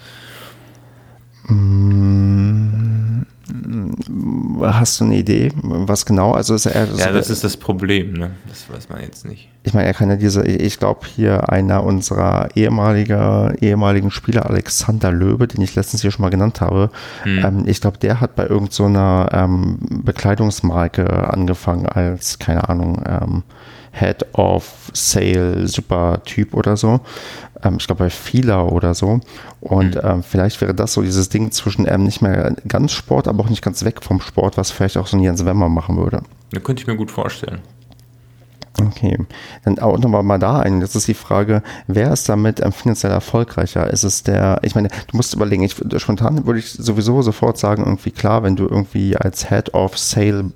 Mmh Hast du eine Idee, was genau? Also ist er, ja, das ist das Problem, ne? Das weiß man jetzt nicht. Ich meine, er kann ja diese, ich glaube hier einer unserer ehemaliger, ehemaligen Spieler, Alexander Löbe, den ich letztens hier schon mal genannt habe, hm. ähm, ich glaube, der hat bei irgendeiner so ähm, Bekleidungsmarke angefangen als, keine Ahnung, ähm, Head of Sale, super Typ oder so. Ähm, ich glaube bei Fila oder so. Und mhm. ähm, vielleicht wäre das so dieses Ding zwischen ähm, nicht mehr ganz Sport, aber auch nicht ganz weg vom Sport, was vielleicht auch so ein Jens Wemmer machen würde. Da könnte ich mir gut vorstellen. Okay, dann auch nochmal mal da ein. Das ist die Frage, wer ist damit ähm, finanziell erfolgreicher? Ist es der, ich meine, du musst überlegen, ich, spontan würde ich sowieso sofort sagen, irgendwie klar, wenn du irgendwie als Head of Sale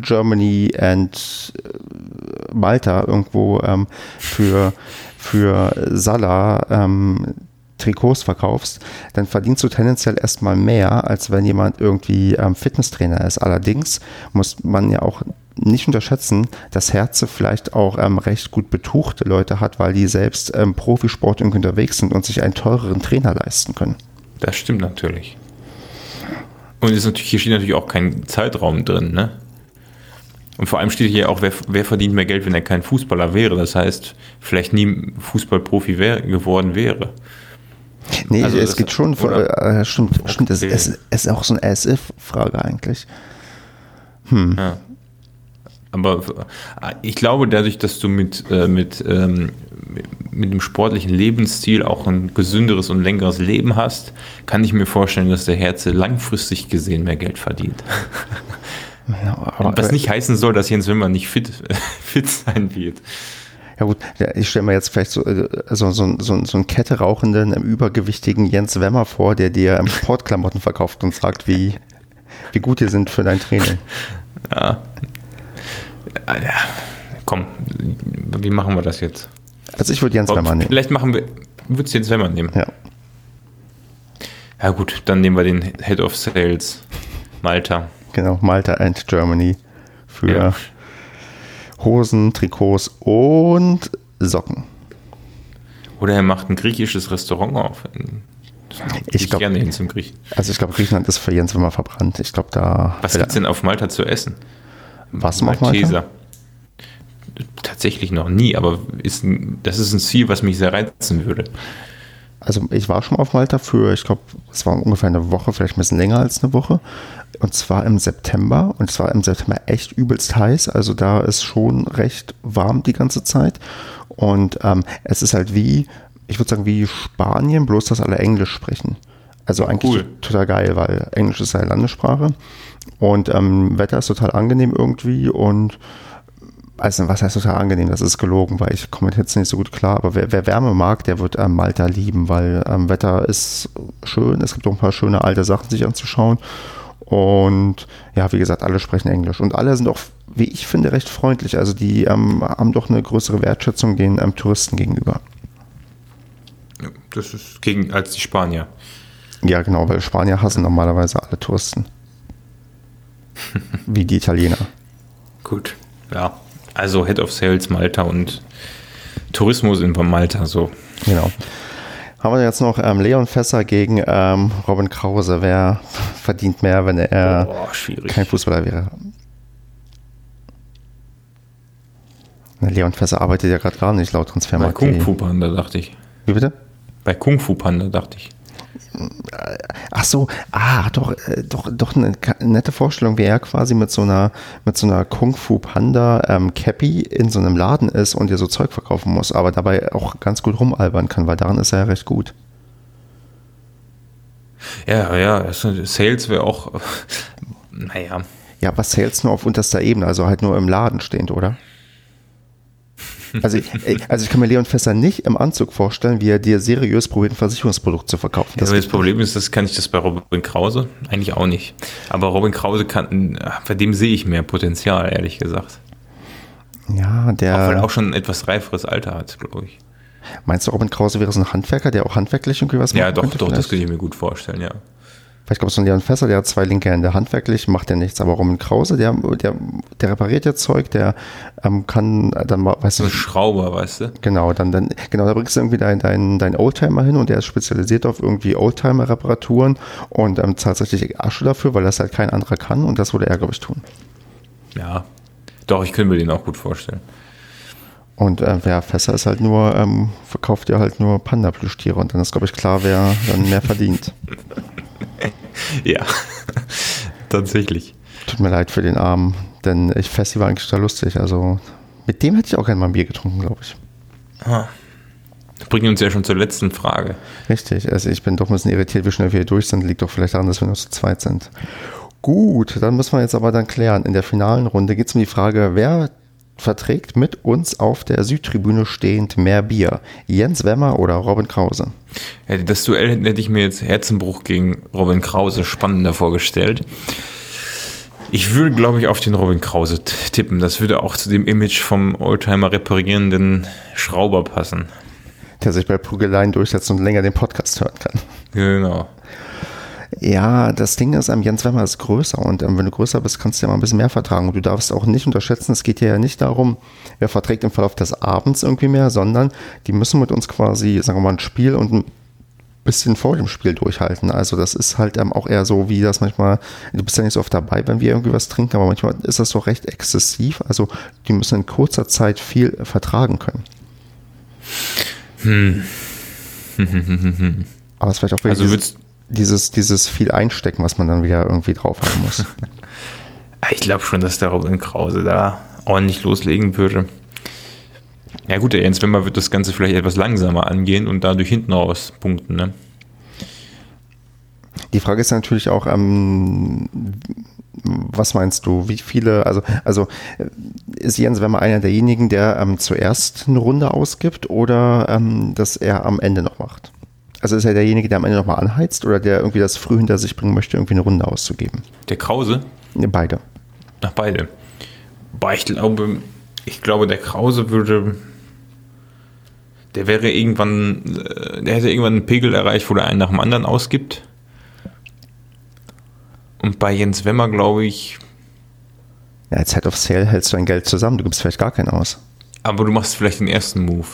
Germany and äh, Malta irgendwo ähm, für, für Salah ähm, Trikots verkaufst, dann verdienst du tendenziell erstmal mehr, als wenn jemand irgendwie ähm, Fitnesstrainer ist. Allerdings muss man ja auch nicht unterschätzen, dass Herze vielleicht auch ähm, recht gut betuchte Leute hat, weil die selbst ähm, Profisport unterwegs sind und sich einen teureren Trainer leisten können. Das stimmt natürlich. Und ist natürlich, hier steht natürlich auch kein Zeitraum drin, ne? Und vor allem steht hier auch, wer, wer, verdient mehr Geld, wenn er kein Fußballer wäre. Das heißt, vielleicht nie Fußballprofi wär, geworden wäre. Nee, also es geht schon, äh, stimmt, okay. stimmt, es, es, ist auch so eine SF-Frage eigentlich. Hm. Ja. Aber äh, ich glaube, dadurch, dass du mit, äh, mit, ähm, mit dem sportlichen Lebensstil auch ein gesünderes und längeres Leben hast, kann ich mir vorstellen, dass der Herze langfristig gesehen mehr Geld verdient. Ja, Was nicht heißen soll, dass Jens Wimmer nicht fit, fit sein wird. Ja gut, ich stelle mir jetzt vielleicht so, äh, so, so, so, so einen Kette rauchenden, übergewichtigen Jens Wemmer vor, der dir Sportklamotten verkauft und sagt, wie, wie gut die sind für dein Training. Ja, ja, komm, wie machen wir das jetzt? Also ich würde Jens Ob, Wemmer nehmen. Vielleicht machen wir, würdest du Jens Wemmer nehmen? Ja. Ja gut, dann nehmen wir den Head of Sales, Malta. Genau, Malta and Germany für ja. Hosen, Trikots und Socken. Oder er macht ein griechisches Restaurant auf. Ich glaube gerne hin zum Griechen. Also ich glaube, Griechenland ist für Jens Wimmer verbrannt. Ich glaube, da. Was gibt es denn auf Malta zu essen? Was Malteser. Tatsächlich noch nie, aber ist das ist ein Ziel, was mich sehr reizen würde. Also ich war schon mal auf Malta für, ich glaube, es war ungefähr eine Woche, vielleicht ein bisschen länger als eine Woche. Und zwar im September. Und es war im September echt übelst heiß. Also da ist schon recht warm die ganze Zeit. Und ähm, es ist halt wie, ich würde sagen, wie Spanien, bloß dass alle Englisch sprechen. Also eigentlich cool. total geil, weil Englisch ist ja Landessprache. Und ähm, Wetter ist total angenehm irgendwie und also was heißt total angenehm, das ist gelogen, weil ich komme jetzt nicht so gut klar, aber wer, wer Wärme mag, der wird ähm, Malta lieben, weil ähm, Wetter ist schön, es gibt auch ein paar schöne alte Sachen sich anzuschauen und ja, wie gesagt, alle sprechen Englisch und alle sind auch, wie ich finde, recht freundlich, also die ähm, haben doch eine größere Wertschätzung den ähm, Touristen gegenüber. Das ist gegen als die Spanier. Ja, genau, weil Spanier hassen normalerweise alle Touristen. Wie die Italiener. Gut, ja. Also Head of Sales Malta und Tourismus in Malta, so. Genau. Haben wir jetzt noch ähm, Leon Fässer gegen ähm, Robin Krause. Wer verdient mehr, wenn er oh, kein Fußballer wäre? Na, Leon Fässer arbeitet ja gerade gar nicht laut Bei Transfermarkt. Kung Fu Panda dachte ich. Wie bitte? Bei Kung Fu Panda dachte ich. Ach so, ah, doch, äh, doch, doch eine nette Vorstellung, wie er quasi mit so einer, mit so einer Kung Fu Panda ähm, Cappy in so einem Laden ist und dir so Zeug verkaufen muss, aber dabei auch ganz gut rumalbern kann, weil daran ist er ja recht gut. Ja, ja, das- Sales wäre auch, naja, Ja, was Sales nur auf unterster Ebene, also halt nur im Laden stehend, oder? Also, ich- ey, also ich kann mir Leon Fässer nicht im Anzug vorstellen, wie er dir seriös probiert, ein Versicherungsprodukt zu verkaufen. Das, Das das Problem ist, das kann ich das bei Robin Krause eigentlich auch nicht. Aber Robin Krause kann, bei dem sehe ich mehr Potenzial, ehrlich gesagt. ja, der. Auch weil er auch schon ein etwas reiferes Alter hat, glaube ich. meinst du, Robin Krause wäre so ein Handwerker, der auch handwerklich irgendwie was Ja, machen doch, doch, das vielleicht? könnte ich mir gut vorstellen, ja. Vielleicht kommt so ein Leon Fässer, der hat zwei linke Hände. Handwerklich macht er nichts, aber Roman Krause, der, der, der repariert ja Zeug, der ähm, kann dann mal, weißt So du, ein Schrauber, weißt du? genau, dann, dann, genau, da bringst du irgendwie deinen dein, dein Oldtimer hin und der ist spezialisiert auf irgendwie Oldtimer-Reparaturen und ähm, zahlt richtig Asche dafür, weil das halt kein anderer kann und das würde er, glaube ich, tun. Ja. Doch, ich könnte mir den auch gut vorstellen. Und äh, wer Fässer ist halt nur, ähm, verkauft ja halt nur Panda-Plüschtiere und dann ist, glaube ich, klar, wer dann mehr verdient. Ja, tatsächlich. Tut mir leid für den Armen, denn ich Fessi war eigentlich total lustig. Also mit dem hätte ich auch gerne mal ein Bier getrunken, glaube ich. Das bringt uns ja schon zur letzten Frage. Richtig, also ich bin doch ein bisschen irritiert, wie schnell wir hier durch sind. Liegt doch vielleicht daran, dass wir nur zu zweit sind. Gut, dann müssen wir jetzt aber dann klären. In der finalen Runde geht es um die Frage, wer verträgt mit uns auf der Südtribüne stehend mehr Bier? Jens Wemmer oder Robin Krause? Ja, Das Duell hätte ich mir jetzt Herzenbruch gegen Robin Krause spannender vorgestellt. Ich würde, glaube ich, auf den Robin Krause tippen. Das würde auch zu dem Image vom Oldtimer reparierenden Schrauber passen. Der sich bei Prügeleien durchsetzt und länger den Podcast hören kann. Genau. Ja, das Ding ist, ähm, Jens Wemmer ist größer und ähm, wenn du größer bist, kannst du ja mal ein bisschen mehr vertragen. Und du darfst auch nicht unterschätzen, es geht hier ja nicht darum, wer verträgt im Verlauf des Abends irgendwie mehr, sondern die müssen mit uns quasi, sagen wir mal, ein Spiel und ein bisschen vor dem Spiel durchhalten. Also das ist halt ähm, auch eher so, wie das manchmal, du bist ja nicht so oft dabei, wenn wir irgendwie was trinken, aber manchmal ist das so recht exzessiv. Also die müssen in kurzer Zeit viel vertragen können. Aber es ist vielleicht auch wieder Also würdest, dieses, dieses viel einstecken, was man dann wieder irgendwie drauf haben muss. ich glaube schon, dass der Robin Krause da ordentlich loslegen würde. Ja gut, der Jens Wemmer wird das Ganze vielleicht etwas langsamer angehen und dadurch hinten raus punkten. Ne? Die Frage ist natürlich auch, ähm, was meinst du? Wie viele, also, also äh, ist Jens Wemmer einer derjenigen, der ähm, zuerst eine Runde ausgibt oder ähm, dass er am Ende noch macht? Also ist er derjenige, der am Ende nochmal anheizt oder der irgendwie das früh hinter sich bringen möchte, irgendwie eine Runde auszugeben? Der Krause? Beide. Nach beide. Boah, ich glaube, ich glaube, der Krause würde. Der wäre irgendwann, äh, der hätte irgendwann einen Pegel erreicht, wo der einen nach dem anderen ausgibt. Und bei Jens Wemmer, glaube ich, Ja, als Head of Sale hältst du dein Geld zusammen, du gibst vielleicht gar keinen aus. aber du machst vielleicht den ersten Move,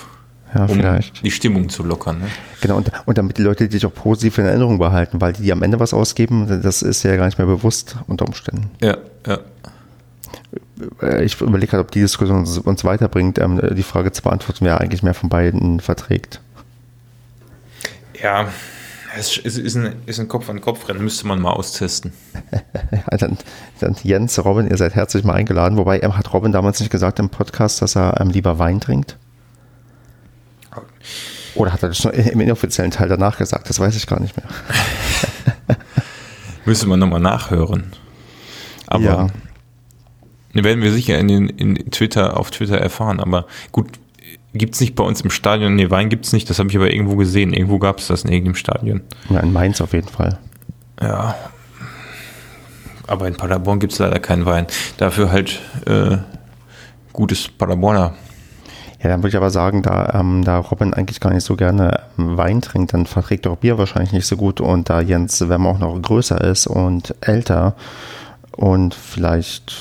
Ja, um vielleicht. die Stimmung zu lockern. Ne? Genau, und, und damit die Leute dich auch positiv in Erinnerung behalten, weil die, die am Ende was ausgeben, das ist ja gar nicht mehr bewusst unter Umständen. Ja, ja. Äh, Ich überlege gerade, ob die Diskussion uns, uns weiterbringt, ähm, die Frage zu beantworten, wer eigentlich mehr von beiden verträgt. Ja, es ist, ist, ein, ist ein Kopf-an-Kopf-Rennen, müsste man mal austesten. Ja, dann, dann Jens, Robin, ihr seid herzlich mal eingeladen. Wobei, ähm, hat Robin damals nicht gesagt im Podcast, dass er ähm, lieber Wein trinkt? Oder hat er das nur im inoffiziellen Teil danach gesagt? Das weiß ich gar nicht mehr. Müsste man nochmal nachhören. Aber Ja. werden wir sicher in, den, in Twitter, auf Twitter erfahren. Aber gut, gibt es nicht bei uns im Stadion? Nee, Wein gibt es nicht, das habe ich aber irgendwo gesehen. Irgendwo gab es das in irgendeinem Stadion. Ja, in Mainz auf jeden Fall. Ja. Aber in Paderborn gibt es leider keinen Wein. Dafür halt äh, gutes Paderborner. Ja, dann würde ich aber sagen, da, ähm, da Robin eigentlich gar nicht so gerne ähm, Wein trinkt, dann verträgt er auch Bier wahrscheinlich nicht so gut. Und da Jens Wemmer auch noch größer ist und älter und vielleicht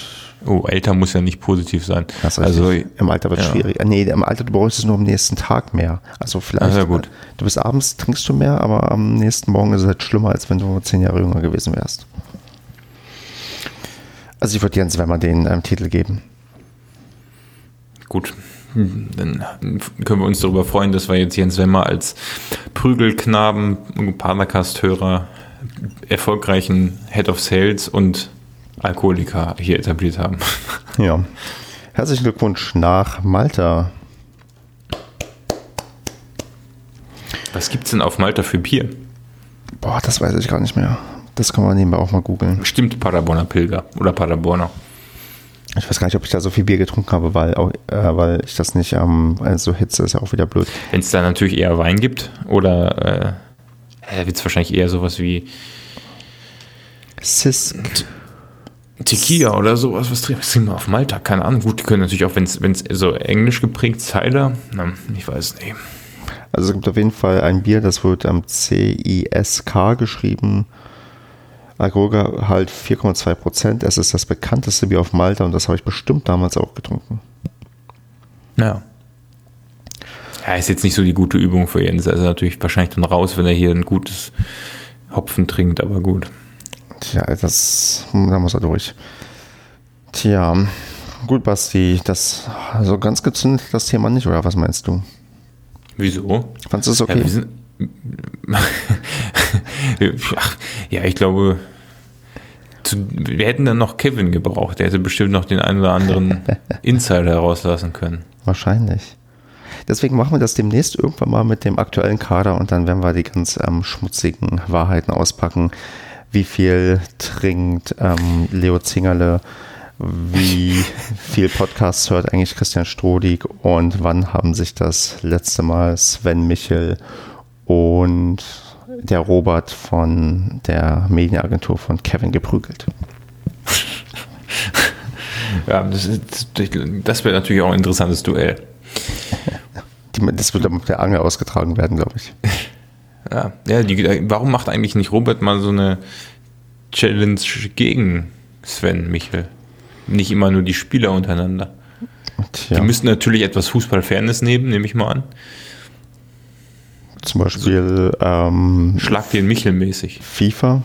Oh, älter muss ja nicht positiv sein. Also, im Alter wird es ja. schwierig. Nee, im Alter du brauchst es nur am nächsten Tag mehr. Also vielleicht. Ja, gut. Du bist abends, trinkst du mehr, aber am nächsten Morgen ist es halt schlimmer, als wenn du zehn Jahre jünger gewesen wärst. Also ich würde Jens Wemmer den ähm, Titel geben. gut, Dann können wir uns darüber freuen, dass wir jetzt Jens Wemmer als Prügelknaben, Padercast-Hörer, erfolgreichen Head of Sales und Alkoholiker hier etabliert haben. Ja. Herzlichen Glückwunsch nach Malta. Was gibt es denn auf Malta für Bier? Boah, das weiß ich gar nicht mehr. Das kann man nebenbei auch mal googeln. Bestimmt Paderborner Pilger oder Paderborner. Ich weiß gar nicht, ob ich da so viel Bier getrunken habe, weil, auch, äh, weil ich das nicht ähm, also Hitze ist ja auch wieder blöd. Wenn es da natürlich eher Wein gibt oder äh, wird es wahrscheinlich eher sowas wie Cis. Tequila oder sowas. Was trinken wir auf Malta? Keine Ahnung. Gut, die können natürlich auch, wenn es so englisch geprägt Cider, na, ich weiß nicht. Also es gibt auf jeden Fall ein Bier, das wird am C-I-S-K geschrieben. Alkoholgehalt 4,2 Prozent. Es ist das bekannteste Bier auf Malta und das habe ich bestimmt damals auch getrunken. Ja. Ja, ist jetzt nicht so die gute Übung für Jens. Also natürlich wahrscheinlich dann raus, wenn er hier ein gutes Hopfen trinkt, aber gut. Tja, das, da muss er durch. Tja, gut, Basti, das, also ganz gezündet das Thema nicht, oder was meinst du? Wieso? Fandest du es okay? Ja, wir sind, ja, ich glaube, zu, wir hätten dann noch Kevin gebraucht. Der hätte bestimmt noch den einen oder anderen Insider herauslassen können. Wahrscheinlich. Deswegen machen wir das demnächst irgendwann mal mit dem aktuellen Kader und dann werden wir die ganz ähm, schmutzigen Wahrheiten auspacken. Wie viel trinkt ähm, Leo Zingerle? Wie viel Podcasts hört eigentlich Christian Strodig? Und wann haben sich das letzte Mal Sven Michel und der Robert von der Medienagentur von Kevin geprügelt. Ja, das, ist, das wäre natürlich auch ein interessantes Duell. das wird mit der Angel ausgetragen werden, glaube ich. Ja, ja die, warum macht eigentlich nicht Robert mal so eine Challenge gegen Sven Michel? Nicht immer nur die Spieler untereinander. Tja. Die müssten natürlich etwas Fußballfairness nehmen, nehme ich mal an. Zum Beispiel ähm, Schlag den Michel mäßig. FIFA.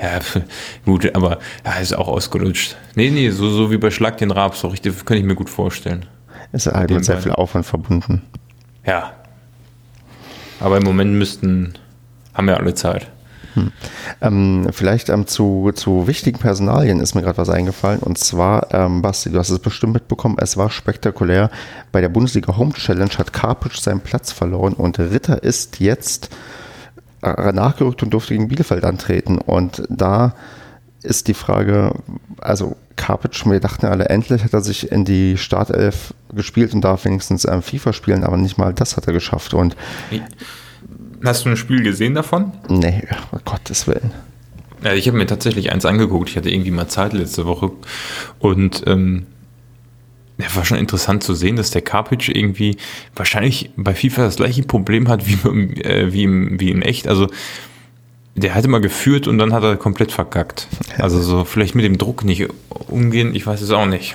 Ja, gut, aber ja, ist auch ausgelutscht. Nee, nee, so, so wie bei Schlag den Raab, so richtig, kann ich mir gut vorstellen. Ist halt mit sehr viel Aufwand verbunden. Ja. Aber im Moment müssten, haben wir alle Zeit. Hm. Ähm, vielleicht ähm, zu, zu wichtigen Personalien ist mir gerade was eingefallen. Und zwar, ähm, Basti, du hast es bestimmt mitbekommen, es war spektakulär. Bei der Bundesliga Home Challenge hat Karpic seinen Platz verloren und Ritter ist jetzt äh, nachgerückt und durfte gegen Bielefeld antreten. Und da ist die Frage, also Karpic, wir dachten alle, endlich hat er sich in die Startelf gespielt und darf wenigstens ähm, FIFA spielen, aber nicht mal das hat er geschafft. Und Hast du ein Spiel gesehen davon? Nee, um Gottes Willen. Ja, ich habe mir tatsächlich eins angeguckt. Ich hatte irgendwie mal Zeit letzte Woche. Und ähm, ja, war schon interessant zu sehen, dass der Carpage irgendwie wahrscheinlich bei FIFA das gleiche Problem hat wie, äh, wie, im, wie in echt. Also der hatte mal geführt und dann hat er komplett verkackt. Also so vielleicht mit dem Druck nicht umgehen, ich weiß es auch nicht.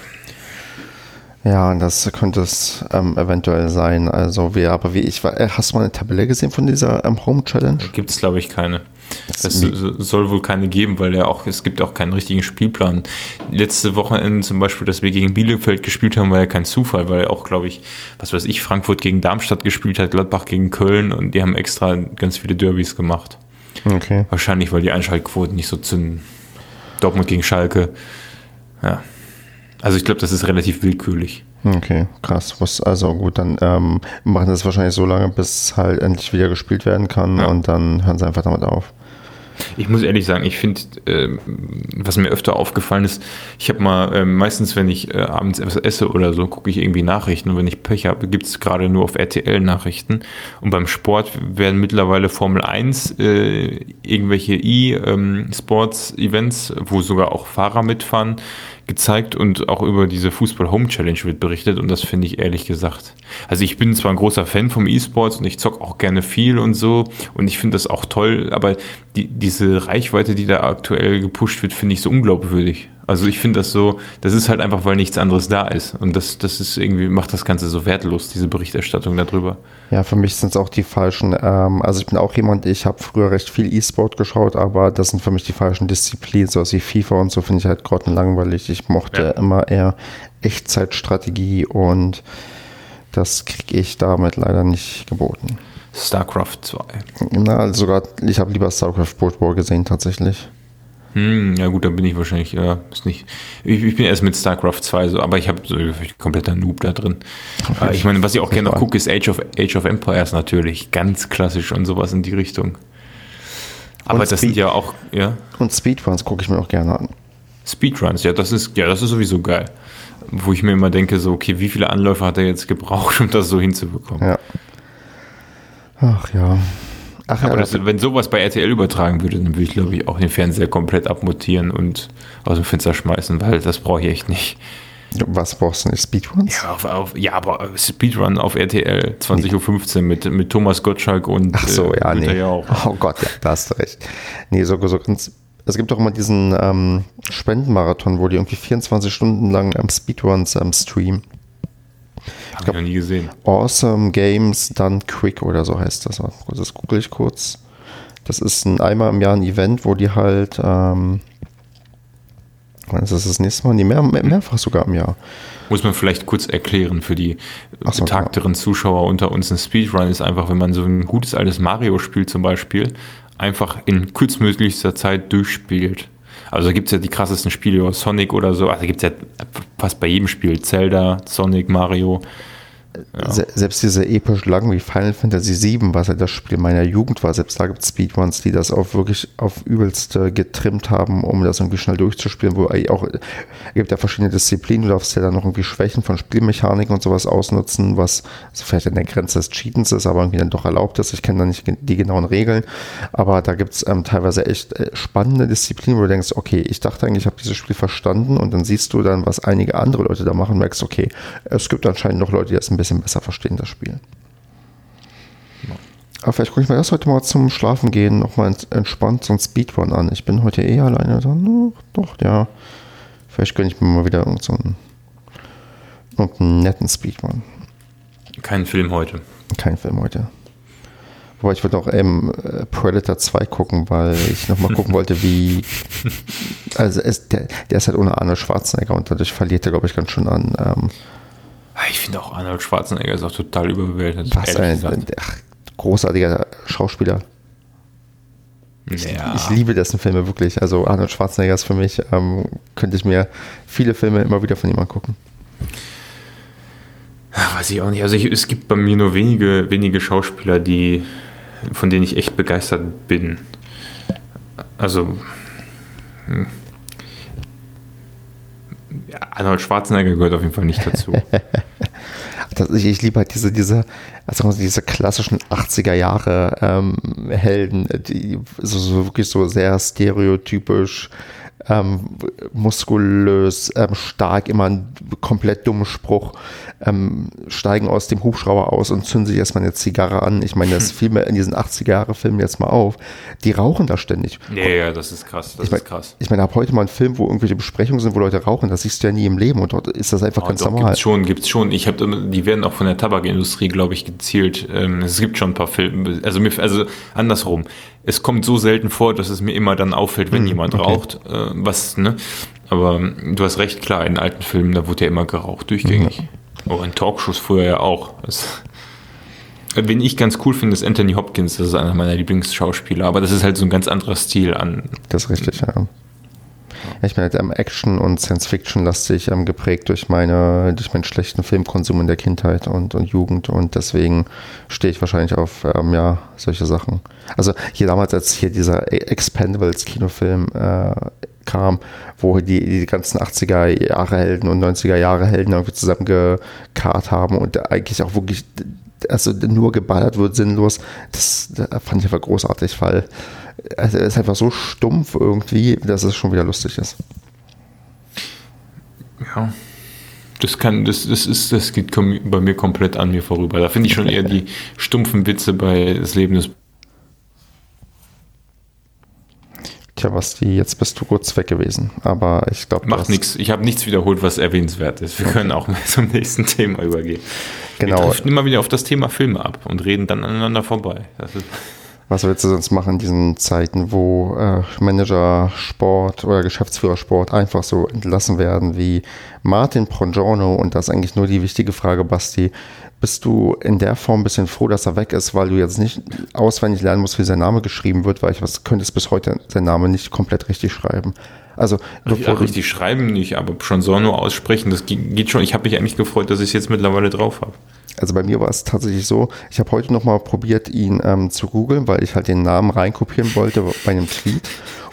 Ja, das könnte es ähm, eventuell sein. Also, wie, aber wie ich war, äh, hast du mal eine Tabelle gesehen von dieser ähm, Home Challenge? Gibt es, glaube ich, keine. Es soll wohl keine geben, weil ja auch, es gibt auch keinen richtigen Spielplan. Letzte Wochenende zum Beispiel, dass wir gegen Bielefeld gespielt haben, war ja kein Zufall, weil ja auch, glaube ich, was weiß ich, Frankfurt gegen Darmstadt gespielt hat, Gladbach gegen Köln und die haben extra ganz viele Derbys gemacht. Okay. Wahrscheinlich, weil die Einschaltquoten nicht so zünden. Dortmund gegen Schalke. Ja. Also ich glaube, das ist relativ willkürlich. Okay, krass. Was, also gut, dann ähm, machen das wahrscheinlich so lange, bis halt endlich wieder gespielt werden kann ja. und dann hören sie einfach damit auf. Ich muss ehrlich sagen, ich finde, äh, was mir öfter aufgefallen ist, ich habe mal, äh, meistens wenn ich äh, abends etwas esse oder so, gucke ich irgendwie Nachrichten und wenn ich Pech habe, gibt es gerade nur auf RTL Nachrichten und beim Sport werden mittlerweile Formel 1 äh, irgendwelche E-Sports-Events, ähm, wo sogar auch Fahrer mitfahren, gezeigt und auch über diese Fußball Home Challenge wird berichtet und das finde ich ehrlich gesagt. Also ich bin zwar ein großer Fan vom E-Sports und ich zock auch gerne viel und so und ich finde das auch toll, aber die, diese Reichweite, die da aktuell gepusht wird, finde ich so unglaubwürdig. Also ich finde das so, das ist halt einfach, weil nichts anderes da ist. Und das, das ist irgendwie, macht das Ganze so wertlos, diese Berichterstattung darüber. Ja, für mich sind es auch die falschen, ähm, also ich bin auch jemand, ich habe früher recht viel E-Sport geschaut, aber das sind für mich die falschen Disziplinen, so wie FIFA und so finde ich halt grottenlangweilig. Ich mochte ja. immer eher Echtzeitstrategie und das kriege ich damit leider nicht geboten. StarCraft 2. Na, also sogar, ich habe lieber StarCraft World War gesehen tatsächlich. Hm, ja gut, dann bin ich wahrscheinlich, ja, ist nicht. Ich, ich bin erst mit StarCraft 2 so, aber ich habe so kompletter Noob da drin. Okay. Ich meine, was ich auch gerne noch gucke, ist Age of, Age of Empires natürlich. Ganz klassisch und sowas in die Richtung. Aber und das Speed, sind ja auch, ja. Und Speedruns gucke ich mir auch gerne an. Speedruns, ja, das ist, ja, das ist sowieso geil. Wo ich mir immer denke, so, okay, wie viele Anläufe hat er jetzt gebraucht, um das so hinzubekommen? Ja. Ach ja. Ach, aber ja, das, wenn sowas bei RTL übertragen würde, dann würde ich, glaube ich, auch den Fernseher komplett abmontieren und aus dem Fenster schmeißen, weil das brauche ich echt nicht. Was brauchst du nicht? Speedruns? Ja, auf, auf, ja aber Speedrun auf RTL 20.15 Uhr mit, mit Thomas Gottschalk und Ach so, äh, ja, nee. Ja oh Gott, ja, da hast du recht. Nee, so, so ganz. Es gibt auch immer diesen ähm, Spendenmarathon, wo die irgendwie 24 Stunden lang ähm, Speedruns ähm, streamen. Habe ich noch nie gesehen. Awesome Games Done Quick oder so heißt das. Das google ich kurz. Das ist ein einmal im Jahr ein Event, wo die halt, ähm, wann ist das das nächste Mal? Nee, mehr, mehr, mehrfach sogar im Jahr. Muss man vielleicht kurz erklären für die so, betagteren ja. Zuschauer unter uns. Ein Speedrun ist einfach, wenn man so ein gutes altes Mario-Spiel zum Beispiel einfach in kürzmöglichster Zeit durchspielt. Also da gibt es ja die krassesten Spiele, Sonic oder so. Also gibt es ja fast bei jedem Spiel. Zelda, Sonic, Mario. Ja. Selbst diese episch lang wie Final Fantasy VII, was ja das Spiel meiner Jugend war, selbst da gibt es Speedruns, die das auch wirklich auf übelste getrimmt haben, um das irgendwie schnell durchzuspielen, wo auch, es gibt ja verschiedene Disziplinen, du darfst ja dann noch irgendwie Schwächen von Spielmechaniken und sowas ausnutzen, was also vielleicht an der Grenze des Cheatens ist, aber irgendwie dann doch erlaubt ist. Ich kenne da nicht die genauen Regeln, aber da gibt es ähm, teilweise echt äh, spannende Disziplinen, wo du denkst, okay, ich dachte eigentlich, ich habe dieses Spiel verstanden und dann siehst du dann, was einige andere Leute da machen, merkst, okay, es gibt anscheinend noch Leute, die das ein bisschen bisschen besser verstehen, das Spiel. Aber vielleicht gucke ich mir das heute mal zum Schlafen gehen nochmal entspannt so ein Speedrun an. Ich bin heute eh alleine. So, no, doch, ja. Vielleicht gönne ich mir mal wieder so einen, einen netten Speedrun. Kein Film heute. Kein Film heute. Wobei ich wollte auch eben äh, Predator 2 gucken, weil ich nochmal gucken wollte, wie. Also es, der, der, ist halt ohne Arnold Schwarzenegger und dadurch verliert er, glaube ich, ganz schön an ähm, ich finde auch Arnold Schwarzenegger ist auch total überbewertet. Was ein, ein ach, großartiger Schauspieler. Ich, ja. ich, liebe dessen Filme wirklich. Also Arnold Schwarzenegger ist für mich, ähm, könnte ich mir viele Filme immer wieder von ihm angucken. weiß ich auch nicht. Also ich, es gibt bei mir nur wenige, wenige Schauspieler, die, von denen ich echt begeistert bin. Also hm. Arnold Schwarzenegger gehört auf jeden Fall nicht dazu. das, ich, ich liebe halt diese, diese, also diese klassischen 80er Jahre ähm, Helden, die so, so wirklich so sehr stereotypisch ähm, muskulös, ähm, stark, immer einen komplett dummen Spruch, ähm, steigen aus dem Hubschrauber aus und zünden sich erstmal eine Zigarre an. Ich meine, das fiel mir in diesen 80er-Jahre-Filmen jetzt mal auf. Die rauchen da ständig. Ja, ja, das ist krass. Das ich mein, ist krass. Ich meine, habe heute mal einen Film, wo irgendwelche Besprechungen sind, wo Leute rauchen. Das siehst du ja nie im Leben und dort ist das einfach oh, ganz doch, normal. Gibt's schon, gibt's schon. Ich habe, die werden auch von der Tabakindustrie, glaube ich, gezielt. Ähm, es gibt schon ein paar Filme. Also, mir, also andersrum es kommt so selten vor, dass es mir immer dann auffällt, wenn hm, jemand okay. raucht. Äh, was, ne? Aber du hast recht, klar, in alten Filmen, da wurde ja immer geraucht, durchgängig. Mhm. Oh, in Talkshows früher ja auch. Das, wen ich ganz cool finde, ist Anthony Hopkins, das ist einer meiner Lieblingsschauspieler, aber das ist halt so ein ganz anderer Stil an. Das ist richtig, ja. Ich bin halt ähm, Action und Science-Fiction-lastig ähm, geprägt durch, meine, durch meinen schlechten Filmkonsum in der Kindheit und, und Jugend und deswegen stehe ich wahrscheinlich auf ähm, ja, solche Sachen. Also hier damals, als hier dieser Expendables-Kinofilm äh, kam, wo die, die ganzen 80er Jahre Helden und 90er Jahre Helden irgendwie zusammengekarrt haben und eigentlich auch wirklich also nur geballert wird sinnlos, das, das fand ich einfach großartig, weil es ist einfach so stumpf irgendwie, dass es schon wieder lustig ist. Ja. Das kann, das, das ist, das geht bei mir komplett an mir vorüber. Da finde ich schon eher die stumpfen Witze bei das Leben des Tja, was die, jetzt bist du kurz weg gewesen. Aber ich glaube. Macht nichts. Ich habe nichts wiederholt, was erwähnenswert ist. Wir okay. können auch mal zum nächsten Thema übergehen. Genau. Wir driften immer wieder auf das Thema Filme ab und reden dann aneinander vorbei. Was willst du sonst machen in diesen Zeiten, wo äh, Manager Sport oder Geschäftsführer Sport einfach so entlassen werden wie Martin Prongiorno? Und das ist eigentlich nur die wichtige Frage, Basti. Bist du in der Form ein bisschen froh, dass er weg ist, weil du jetzt nicht auswendig lernen musst, wie sein Name geschrieben wird, weil ich was könntest bis heute seinen Namen nicht komplett richtig schreiben. Also ja, richtig schreiben nicht, aber nur aussprechen, das geht schon. Ich habe mich eigentlich gefreut, dass ich es jetzt mittlerweile drauf habe. Also bei mir war es tatsächlich so, ich habe heute nochmal probiert, ihn ähm, zu googeln, weil ich halt den Namen reinkopieren wollte bei einem Tweet.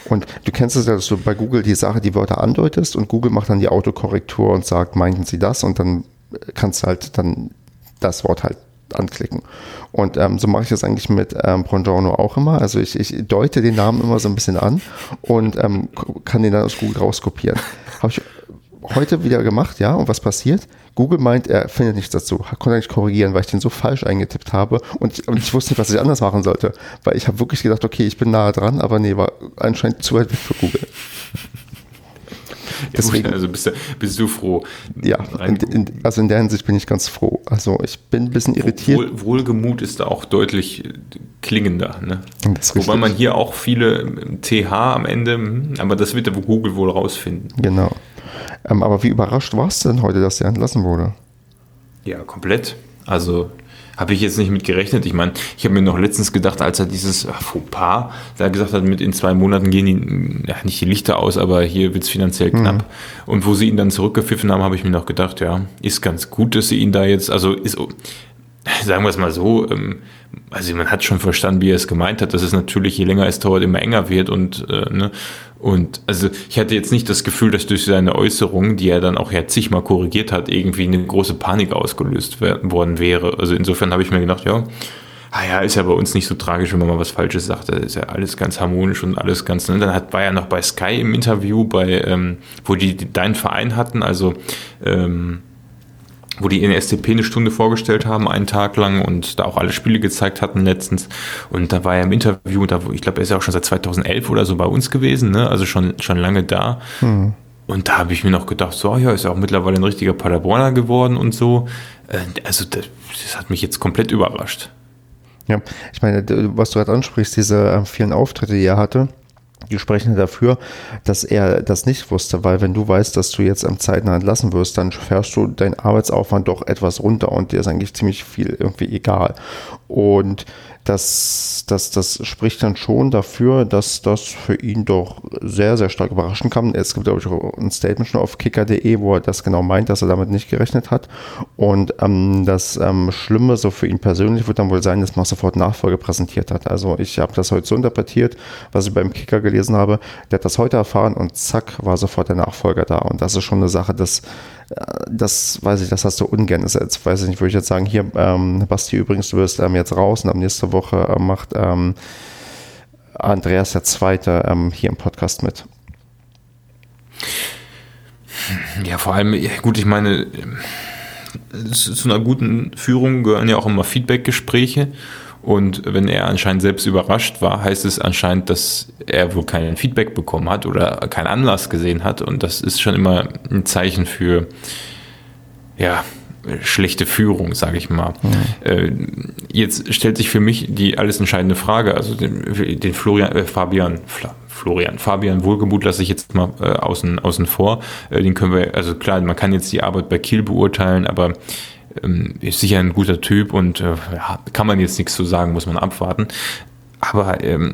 Und du kennst es ja, dass du bei Google die Sache, die Wörter andeutest und Google macht dann die Autokorrektur und sagt, meinten sie das und dann kannst du halt dann das Wort halt anklicken. Und ähm, so mache ich das eigentlich mit ähm, Buongiorno auch immer. Also ich, ich deute den Namen immer so ein bisschen an und ähm, kann den dann aus Google rauskopieren. Habe ich heute wieder gemacht, ja, und was passiert? Google meint, er findet nichts dazu, konnte nicht korrigieren, weil ich den so falsch eingetippt habe und, und ich wusste nicht, was ich anders machen sollte, weil ich habe wirklich gedacht, okay, ich bin nahe dran, aber nee, war anscheinend zu weit weg für Google. Deswegen, also bist du, bist du froh. Ja, in, in, also in der Hinsicht bin ich ganz froh. Also ich bin ein bisschen irritiert. Wohl, Wohlgemut ist da auch deutlich klingender. Ne? Wobei man hier auch viele TH am Ende, hm, aber das wird der Google wohl rausfinden. Genau. Ähm, aber wie überrascht warst du denn heute, dass er entlassen wurde? Ja, komplett. Also habe ich jetzt nicht mit gerechnet. Ich meine, ich habe mir noch letztens gedacht, als er dieses Fauxpas da gesagt hat, mit in zwei Monaten gehen die, ja, nicht die Lichter aus, aber hier wird es finanziell mhm. knapp. Mhm. Und wo sie ihn dann zurückgepfiffen haben, habe ich mir noch gedacht, ja, ist ganz gut, dass sie ihn da jetzt, also ist, sagen wir es mal so, ähm, also man hat schon verstanden, wie er es gemeint hat, dass es natürlich, je länger es dauert, immer enger wird und, äh, ne, und also ich hatte jetzt nicht das Gefühl, dass durch seine Äußerungen, die er dann auch ja zigmal korrigiert hat, irgendwie eine große Panik ausgelöst worden wäre. Also insofern habe ich mir gedacht, ja, ah ja, ist ja bei uns nicht so tragisch, wenn man mal was Falsches sagt. Da ist ja alles ganz harmonisch und alles ganz. Ne? Dann hat, war er noch bei Sky im Interview, bei, ähm, wo die, die deinen Verein hatten, also ähm, wo die NSCP eine Stunde vorgestellt haben, einen Tag lang und da auch alle Spiele gezeigt hatten letztens. Und da war er im Interview, da, ich glaube, er ist ja auch schon seit 2011 oder so bei uns gewesen, ne? also schon, schon lange da. Mhm. Und da habe ich mir noch gedacht, so, ja, ist ja auch mittlerweile ein richtiger Paderborner geworden und so. Äh, also das, das hat mich jetzt komplett überrascht. Ja, ich meine, was du gerade ansprichst, diese äh, vielen Auftritte, die er hatte, die sprechen dafür, dass er das nicht wusste, weil wenn du weißt, dass du jetzt am zeitnah entlassen wirst, dann fährst du deinen Arbeitsaufwand doch etwas runter und dir ist eigentlich ziemlich viel irgendwie egal. Und das, das, das spricht dann schon dafür, dass das für ihn doch sehr, sehr stark überraschen kann. Es gibt, glaube ich, auch ein Statement schon auf kicker.de, wo er das genau meint, dass er damit nicht gerechnet hat. Und ähm, das ähm, Schlimme so für ihn persönlich wird dann wohl sein, dass man sofort Nachfolge präsentiert hat. Also ich habe das heute so interpretiert, was ich beim Kicker gelesen habe. Der hat das heute erfahren und zack, war sofort der Nachfolger da. Und das ist schon eine Sache, das das weiß ich, das hast du ungern. Das jetzt, weiß ich nicht, würde ich jetzt sagen, hier, ähm, Basti, übrigens, du wirst ähm, jetzt raus und ab nächste Woche äh, macht ähm, Andreas der Zweite ähm, hier im Podcast mit. Ja, vor allem, gut, ich meine, zu einer guten Führung gehören ja auch immer Feedback-Gespräche. Und wenn er anscheinend selbst überrascht war, heißt es anscheinend, dass er wohl kein Feedback bekommen hat oder keinen Anlass gesehen hat. Und das ist schon immer ein Zeichen für, ja, schlechte Führung, sage ich mal. Mhm. jetzt stellt sich für mich die alles entscheidende Frage, also den, den Florian, äh, Fabian, Florian, Fabian Wohlgemut lasse ich jetzt mal äh, außen, außen vor. Äh, den können wir, also klar, man kann jetzt die Arbeit bei Kiel beurteilen, aber ist sicher ein guter Typ und äh, ja, kann man jetzt nichts zu sagen, muss man abwarten. Aber ähm,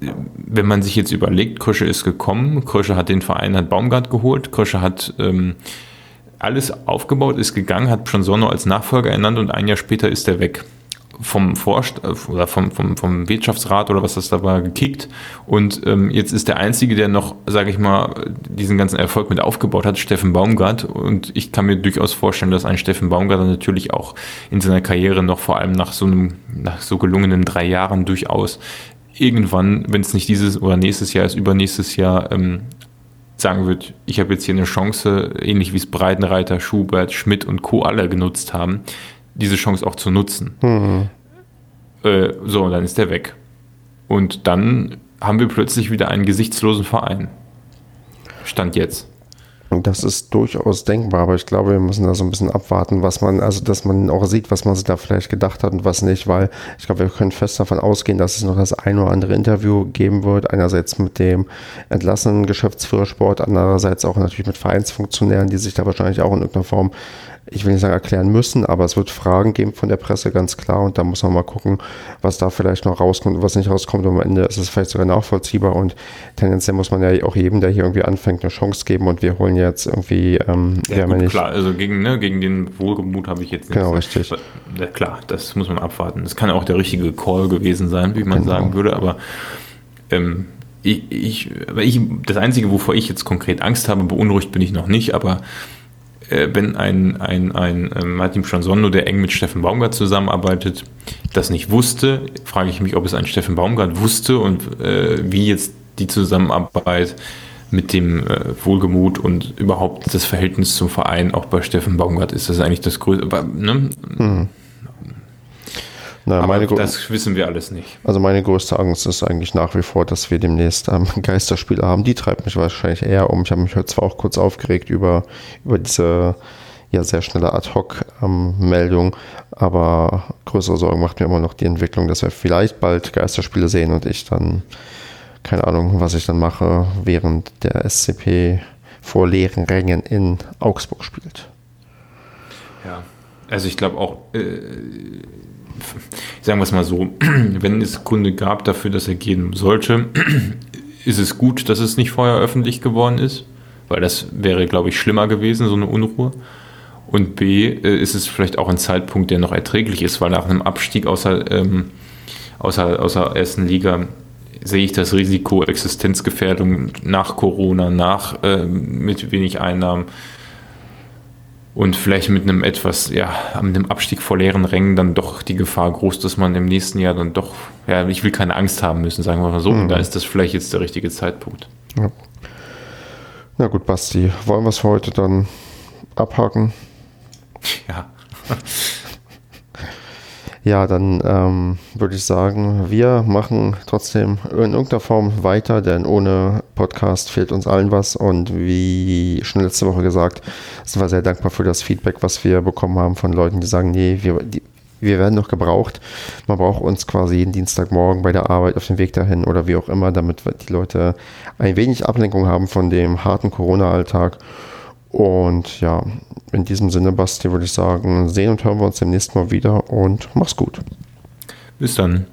wenn man sich jetzt überlegt, Krösche ist gekommen, Krösche hat den Verein, hat Baumgart geholt, Krösche hat ähm, alles aufgebaut, ist gegangen, hat schon Sonno als Nachfolger ernannt und ein Jahr später ist er weg vom Vorst äh, oder vom, vom, vom Wirtschaftsrat oder was das da war gekickt und ähm, jetzt ist der einzige, der noch, sage ich mal, diesen ganzen Erfolg mit aufgebaut hat, Steffen Baumgart und ich kann mir durchaus vorstellen, dass ein Steffen Baumgart natürlich auch in seiner Karriere noch vor allem nach so einem nach so gelungenen drei Jahren durchaus irgendwann, wenn es nicht dieses oder nächstes Jahr ist, übernächstes Jahr ähm, sagen wird, ich habe jetzt hier eine Chance, ähnlich wie es Breitenreiter, Schubert, Schmidt und Co. alle genutzt haben, diese Chance auch zu nutzen. Mhm. Äh, so, und dann ist der weg. Und dann haben wir plötzlich wieder einen gesichtslosen Verein. Stand jetzt. Das ist durchaus denkbar, aber ich glaube, wir müssen da so ein bisschen abwarten, was man, also dass man auch sieht, was man sich da vielleicht gedacht hat und was nicht, weil ich glaube, wir können fest davon ausgehen, dass es noch das ein oder andere Interview geben wird. Einerseits mit dem entlassenen Geschäftsführer Sport, andererseits auch natürlich mit Vereinsfunktionären, die sich da wahrscheinlich auch in irgendeiner Form ich will nicht sagen erklären müssen, aber es wird Fragen geben von der Presse, ganz klar. Und da muss man mal gucken, was da vielleicht noch rauskommt und was nicht rauskommt. Und am Ende ist es vielleicht sogar nachvollziehbar. Und tendenziell muss man ja auch jedem, der hier irgendwie anfängt, eine Chance geben. Und wir holen jetzt irgendwie, ähm, ja, gut, ja nicht klar, also gegen, ne, gegen den Wohlgemut habe ich jetzt nicht. Genau, richtig. Ja, klar, das muss man abwarten. Das kann auch der richtige Call gewesen sein, wie man genau. sagen würde. Aber ähm, ich, ich, ich, das Einzige, wovor ich jetzt konkret Angst habe, beunruhigt bin ich noch nicht, aber wenn ein, ein, ein äh, Martin Franzondo, der eng mit Steffen Baumgart zusammenarbeitet, das nicht wusste, frage ich mich, ob es ein Steffen Baumgart wusste und äh, wie jetzt die Zusammenarbeit mit dem äh, Wohlgemut und überhaupt das Verhältnis zum Verein auch bei Steffen Baumgart ist. Das ist eigentlich das Größte. Ne? Mhm. Na, Aber das wissen wir alles nicht. Also meine größte Angst ist eigentlich nach wie vor, dass wir demnächst ähm, Geisterspiele haben. Die treibt mich wahrscheinlich eher um. Ich habe mich heute zwar auch kurz aufgeregt über, über diese ja sehr schnelle Ad-Hoc-Meldung, ähm, aber größere Sorgen macht mir immer noch die Entwicklung, dass wir vielleicht bald Geisterspiele sehen und ich dann, keine Ahnung, was ich dann mache, während der SCP vor leeren Rängen in Augsburg spielt. Ja, also ich glaube auch, äh, sagen wir es mal so, wenn es Gründe gab dafür, dass er gehen sollte, ist es gut, dass es nicht vorher öffentlich geworden ist, weil das wäre, glaube ich, schlimmer gewesen, so eine Unruhe. Und B, äh, ist es vielleicht auch ein Zeitpunkt, der noch erträglich ist, weil nach einem Abstieg außer, ähm, außer, außer ersten Liga sehe ich das Risiko Existenzgefährdung nach Corona, nach äh, mit wenig Einnahmen und vielleicht mit einem etwas, ja, mit einem Abstieg vor leeren Rängen dann doch die Gefahr groß, dass man im nächsten Jahr dann doch, ja, ich will keine Angst haben müssen, sagen wir mal so. Mhm. Und da ist das vielleicht jetzt der richtige Zeitpunkt. Ja. Na gut, Basti, wollen wir es heute dann abhaken? Ja. Ja, dann ähm, würde ich sagen, wir machen trotzdem in irgendeiner Form weiter, denn ohne Podcast fehlt uns allen was. Und wie schon letzte Woche gesagt, sind wir sehr dankbar für das Feedback, was wir bekommen haben von Leuten, die sagen, nee, wir, die, wir werden noch gebraucht. Man braucht uns quasi jeden Dienstagmorgen bei der Arbeit auf dem Weg dahin oder wie auch immer, damit die Leute ein wenig Ablenkung haben von dem harten Corona-Alltag. Und ja, in diesem Sinne, Basti, würde ich sagen, sehen und hören wir uns demnächst mal wieder und mach's gut. Bis dann.